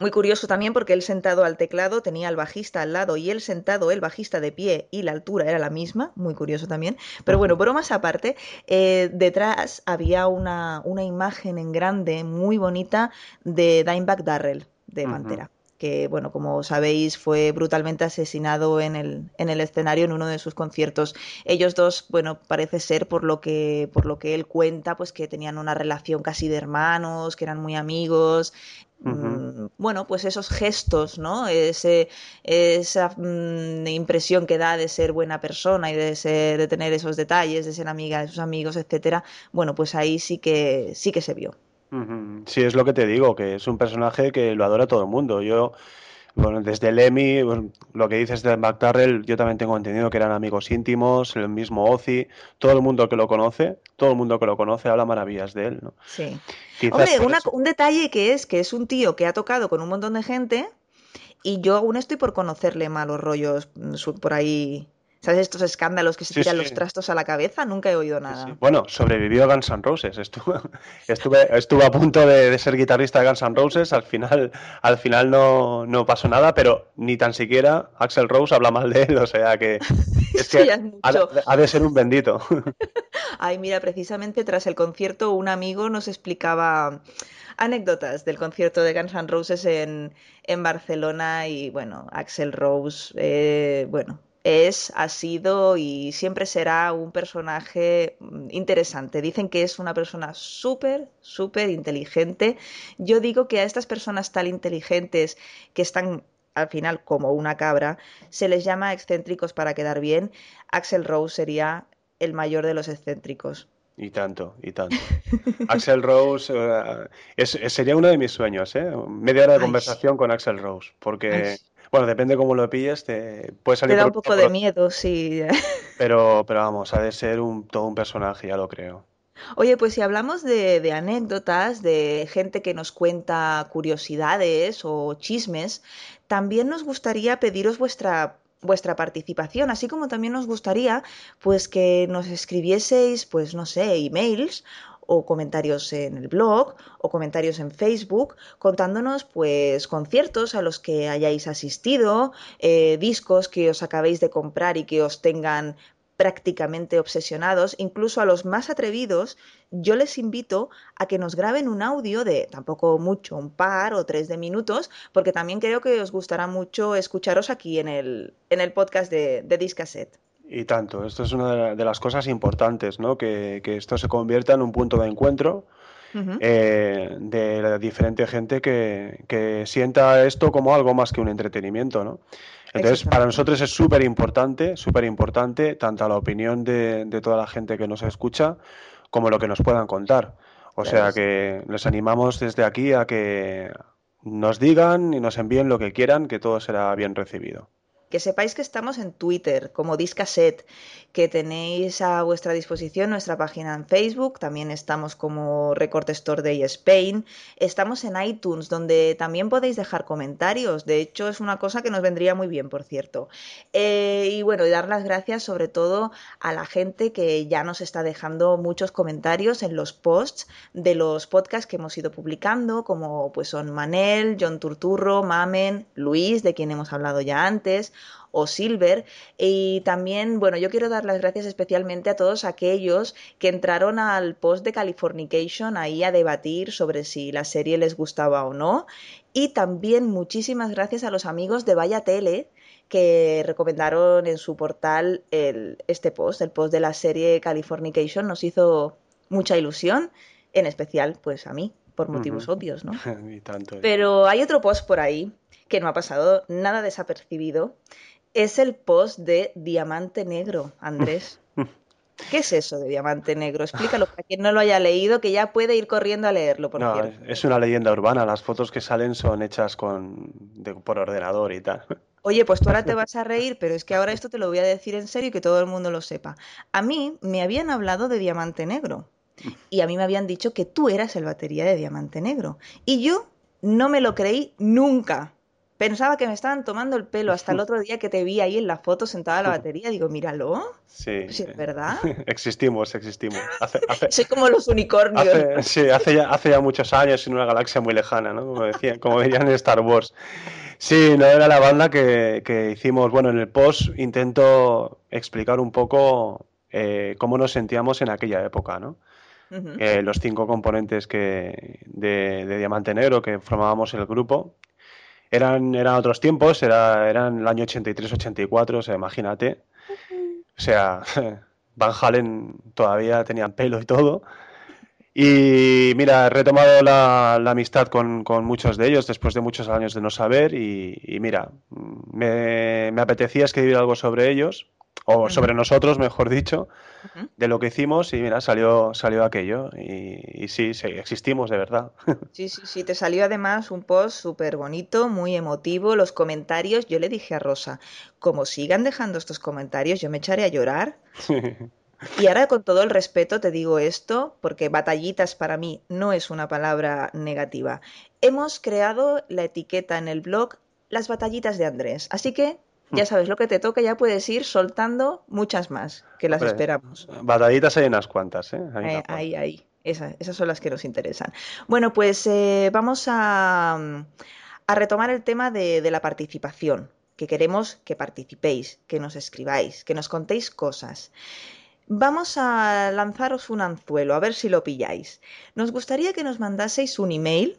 muy curioso también porque él sentado al teclado tenía al bajista al lado y él sentado, el bajista de pie y la altura era la misma, muy curioso también. Pero bueno, bromas aparte, eh, detrás había una, una, imagen en grande muy bonita de Dimebag Darrell de Pantera. Que, bueno, como sabéis, fue brutalmente asesinado en el, en el escenario en uno de sus conciertos. Ellos dos, bueno, parece ser por lo que, por lo que él cuenta, pues que tenían una relación casi de hermanos, que eran muy amigos, Mm, bueno, pues esos gestos, ¿no? Ese, esa mm, impresión que da de ser buena persona y de, ser, de tener esos detalles, de ser amiga de sus amigos, etcétera, bueno, pues ahí sí que, sí que se vio. Sí, es lo que te digo, que es un personaje que lo adora todo el mundo. Yo bueno, desde Lemmy, lo que dices de McTarrell, yo también tengo entendido que eran amigos íntimos, el mismo Ozzy, todo el mundo que lo conoce, todo el mundo que lo conoce habla maravillas de él, ¿no? Sí. Hombre, un detalle que es que es un tío que ha tocado con un montón de gente y yo aún estoy por conocerle malos rollos mm, por ahí ¿Sabes estos escándalos que se tiran los trastos a la cabeza? Nunca he oído nada. Bueno, sobrevivió a Guns N' Roses. Estuve, estuve, a punto de, ser guitarrista de Guns N' Roses. Al final, al final no, no, pasó nada, pero ni tan siquiera Axel Rose habla mal de él. O sea que, es que ha, de ser un bendito. Ay, mira, precisamente tras el concierto un amigo nos explicaba anécdotas del concierto de Guns N' Roses en, en Barcelona y bueno, Axel Rose, eh, bueno, es, ha sido y siempre será un personaje mm, interesante. Dicen que es una persona súper, súper inteligente. Yo digo que a estas personas tan inteligentes que están al final como una cabra, se les llama excéntricos para quedar bien. Axel Rose sería el mayor de los excéntricos. Y tanto, y tanto. Axel Rose eh, sería uno de mis sueños, ¿eh? Media hora de conversación con Axel Rose, porque, bueno, depende cómo lo pilles, te puede salir... Te da un poco de miedo, sí. Pero, pero vamos, ha de ser un, todo un personaje, ya lo creo. Oye, pues si hablamos de, anécdotas, de gente que nos cuenta curiosidades o chismes, también nos gustaría pediros vuestra vuestra participación, así como también nos gustaría pues que nos escribieseis, pues no sé, emails o comentarios en el blog o comentarios en Facebook contándonos pues conciertos a los que hayáis asistido, eh, discos que os acabéis de comprar y que os tengan prácticamente obsesionados, incluso a los más atrevidos, yo les invito a que nos graben un audio de tampoco mucho, un par o tres de minutos, porque también creo que os gustará mucho escucharos aquí en el, en el podcast de, de Discaset. Y tanto, esto es una de las cosas importantes, ¿no? Que, esto se convierta en un punto de encuentro eh, de la diferente gente que, que sienta esto como algo más que un entretenimiento, ¿no? Entonces, para nosotros es súper importante, súper importante, tanto la opinión de, toda la gente que nos escucha como lo que nos puedan contar. O sea que les animamos desde aquí a que nos digan y nos envíen lo que quieran, que todo será bien recibido que sepáis que estamos en Twitter como Discaset, que tenéis a vuestra disposición nuestra página en Facebook, también estamos como Record Store Day Spain, estamos en iTunes, donde también podéis dejar comentarios, de hecho es una cosa que nos vendría muy bien, por cierto. Eh, y bueno, dar las gracias sobre todo a la gente que ya nos está dejando muchos comentarios en los posts de los podcasts que hemos ido publicando, como pues son Manel, John Turturro, Mamen, Luis, de quien hemos hablado ya antes, o Silver. Y también, bueno, yo quiero dar las gracias especialmente a todos aquellos que entraron al post de Californication ahí a debatir sobre si la serie les gustaba o no. Y también muchísimas gracias a los amigos de Vaya Tele que recomendaron en su portal el, este post, el post de la serie Californication. Nos hizo mucha ilusión, en especial pues a mí, por motivos obvios, ¿no? Pero hay otro post por ahí que no ha pasado nada desapercibido, es el post de Diamante Negro, Andrés. ¿Qué es eso de Diamante Negro? Explícalo para quien no lo haya leído, que ya puede ir corriendo a leerlo, por no, Es una leyenda urbana, las fotos que salen son hechas con, por ordenador y tal. Oye, pues tú ahora te vas a reír, pero es que ahora esto te lo voy a decir en serio y que todo el mundo lo sepa. A mí me habían hablado de Diamante Negro y a mí me habían dicho que tú eras el batería de Diamante Negro. Y yo no me lo creí nunca. Pensaba que me estaban tomando el pelo hasta el otro día que te vi ahí en la foto sentada en la batería. Digo, míralo. Sí. es eh, verdad. existimos, existimos. Soy como los unicornios. sí, hace ya, hace ya muchos años en una galaxia muy lejana, ¿no? Como decían, como verían en Star Wars. Sí, no era la banda que, hicimos. Bueno, en el post intento explicar un poco eh, cómo nos sentíamos en aquella época, ¿no? Eh, los cinco componentes que de, de, Diamante Negro que formábamos el grupo eran, eran otros tiempos, era, eran el año 83-84, o sea, imagínate. O sea, Van Halen todavía tenían pelo y todo. Y mira, he retomado la, amistad con, muchos de ellos después de muchos años de no saber y, mira, me, me, apetecía escribir algo sobre ellos o sobre nosotros, mejor dicho, de lo que hicimos y mira, salió, salió aquello y, sí, sí, existimos de verdad. Sí, sí, sí, te salió además un post súper bonito, muy emotivo, los comentarios, yo le dije a Rosa, como sigan dejando estos comentarios, yo me echaré a llorar. Y ahora con todo el respeto te digo esto, porque batallitas para mí no es una palabra negativa. Hemos creado la etiqueta en el blog Las batallitas de Andrés, así que ya sabes lo que te toca, ya puedes ir soltando muchas más, que las esperamos. Batallitas hay unas cuantas, ¿eh? Ahí, ahí, ahí. Esas, son las que nos interesan. Bueno, pues eh, vamos a, a, retomar el tema de, de la participación, que queremos que participéis, que nos escribáis, que nos contéis cosas. Vamos a lanzaros un anzuelo, a ver si lo pilláis. Nos gustaría que nos mandaseis un email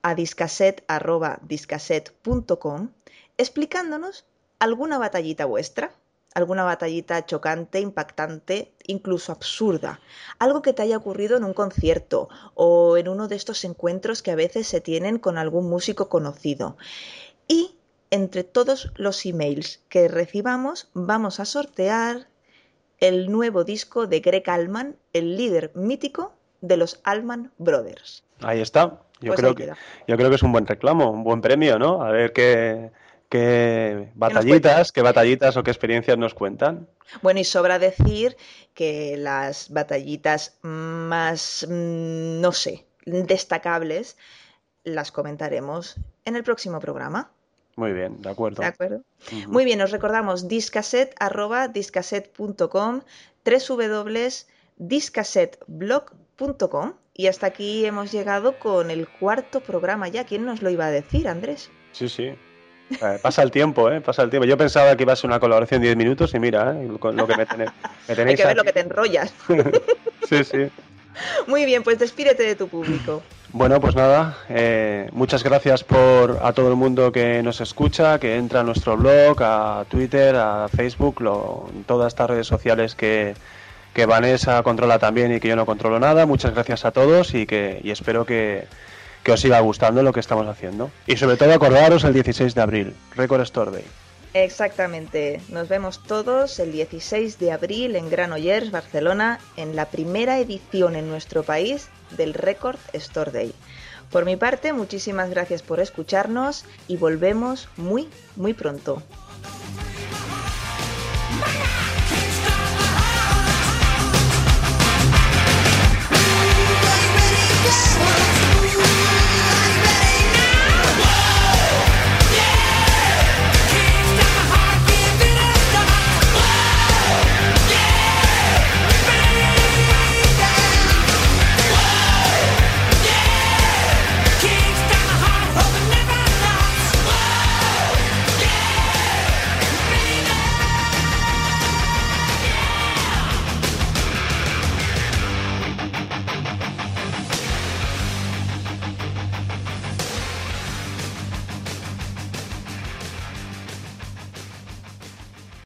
a discaset.discaset.com explicándonos alguna batallita vuestra, alguna batallita chocante, impactante, incluso absurda, algo que te haya ocurrido en un concierto o en uno de estos encuentros que a veces se tienen con algún músico conocido. Y entre todos los emails que recibamos vamos a sortear el nuevo disco de Greg Allman, el líder mítico de los Allman Brothers. Ahí está. Yo, pues creo que, yo creo que es un buen reclamo, un buen premio, ¿no? A ver qué, qué batallitas, qué batallitas o qué experiencias nos cuentan. Bueno, y sobra decir que las batallitas más, mm, no sé, destacables las comentaremos en el próximo programa. Muy bien, de acuerdo. De acuerdo. Muy bien, os recordamos discaset arroba discaset.com, www.discasetblog.com y hasta aquí hemos llegado con el cuarto programa ya. ¿Quién nos lo iba a decir, Andrés? Sí, sí. Eh, pasa el tiempo, ¿eh? Pasa el tiempo. Yo pensaba que iba a ser una colaboración de 10 minutos y mira, ¿eh? Con lo que me, tenéis. Hay que ver lo que te enrollas. sí, sí. Muy bien, pues despídete de tu público. Bueno, pues nada, eh, muchas gracias por a todo el mundo que nos escucha, que entra a nuestro blog, a Twitter, a Facebook, lo, todas estas redes sociales que, que Vanessa controla también y que yo no controlo nada. Muchas gracias a todos y que y espero que, que os siga gustando lo que estamos haciendo. Y sobre todo acordaros el 16 de abril, Record Store Day. Exactamente. Nos vemos todos el 16 de abril en Granollers, Barcelona, en la primera edición en nuestro país del Record Store Day. Por mi parte, muchísimas gracias por escucharnos y volvemos muy, muy pronto.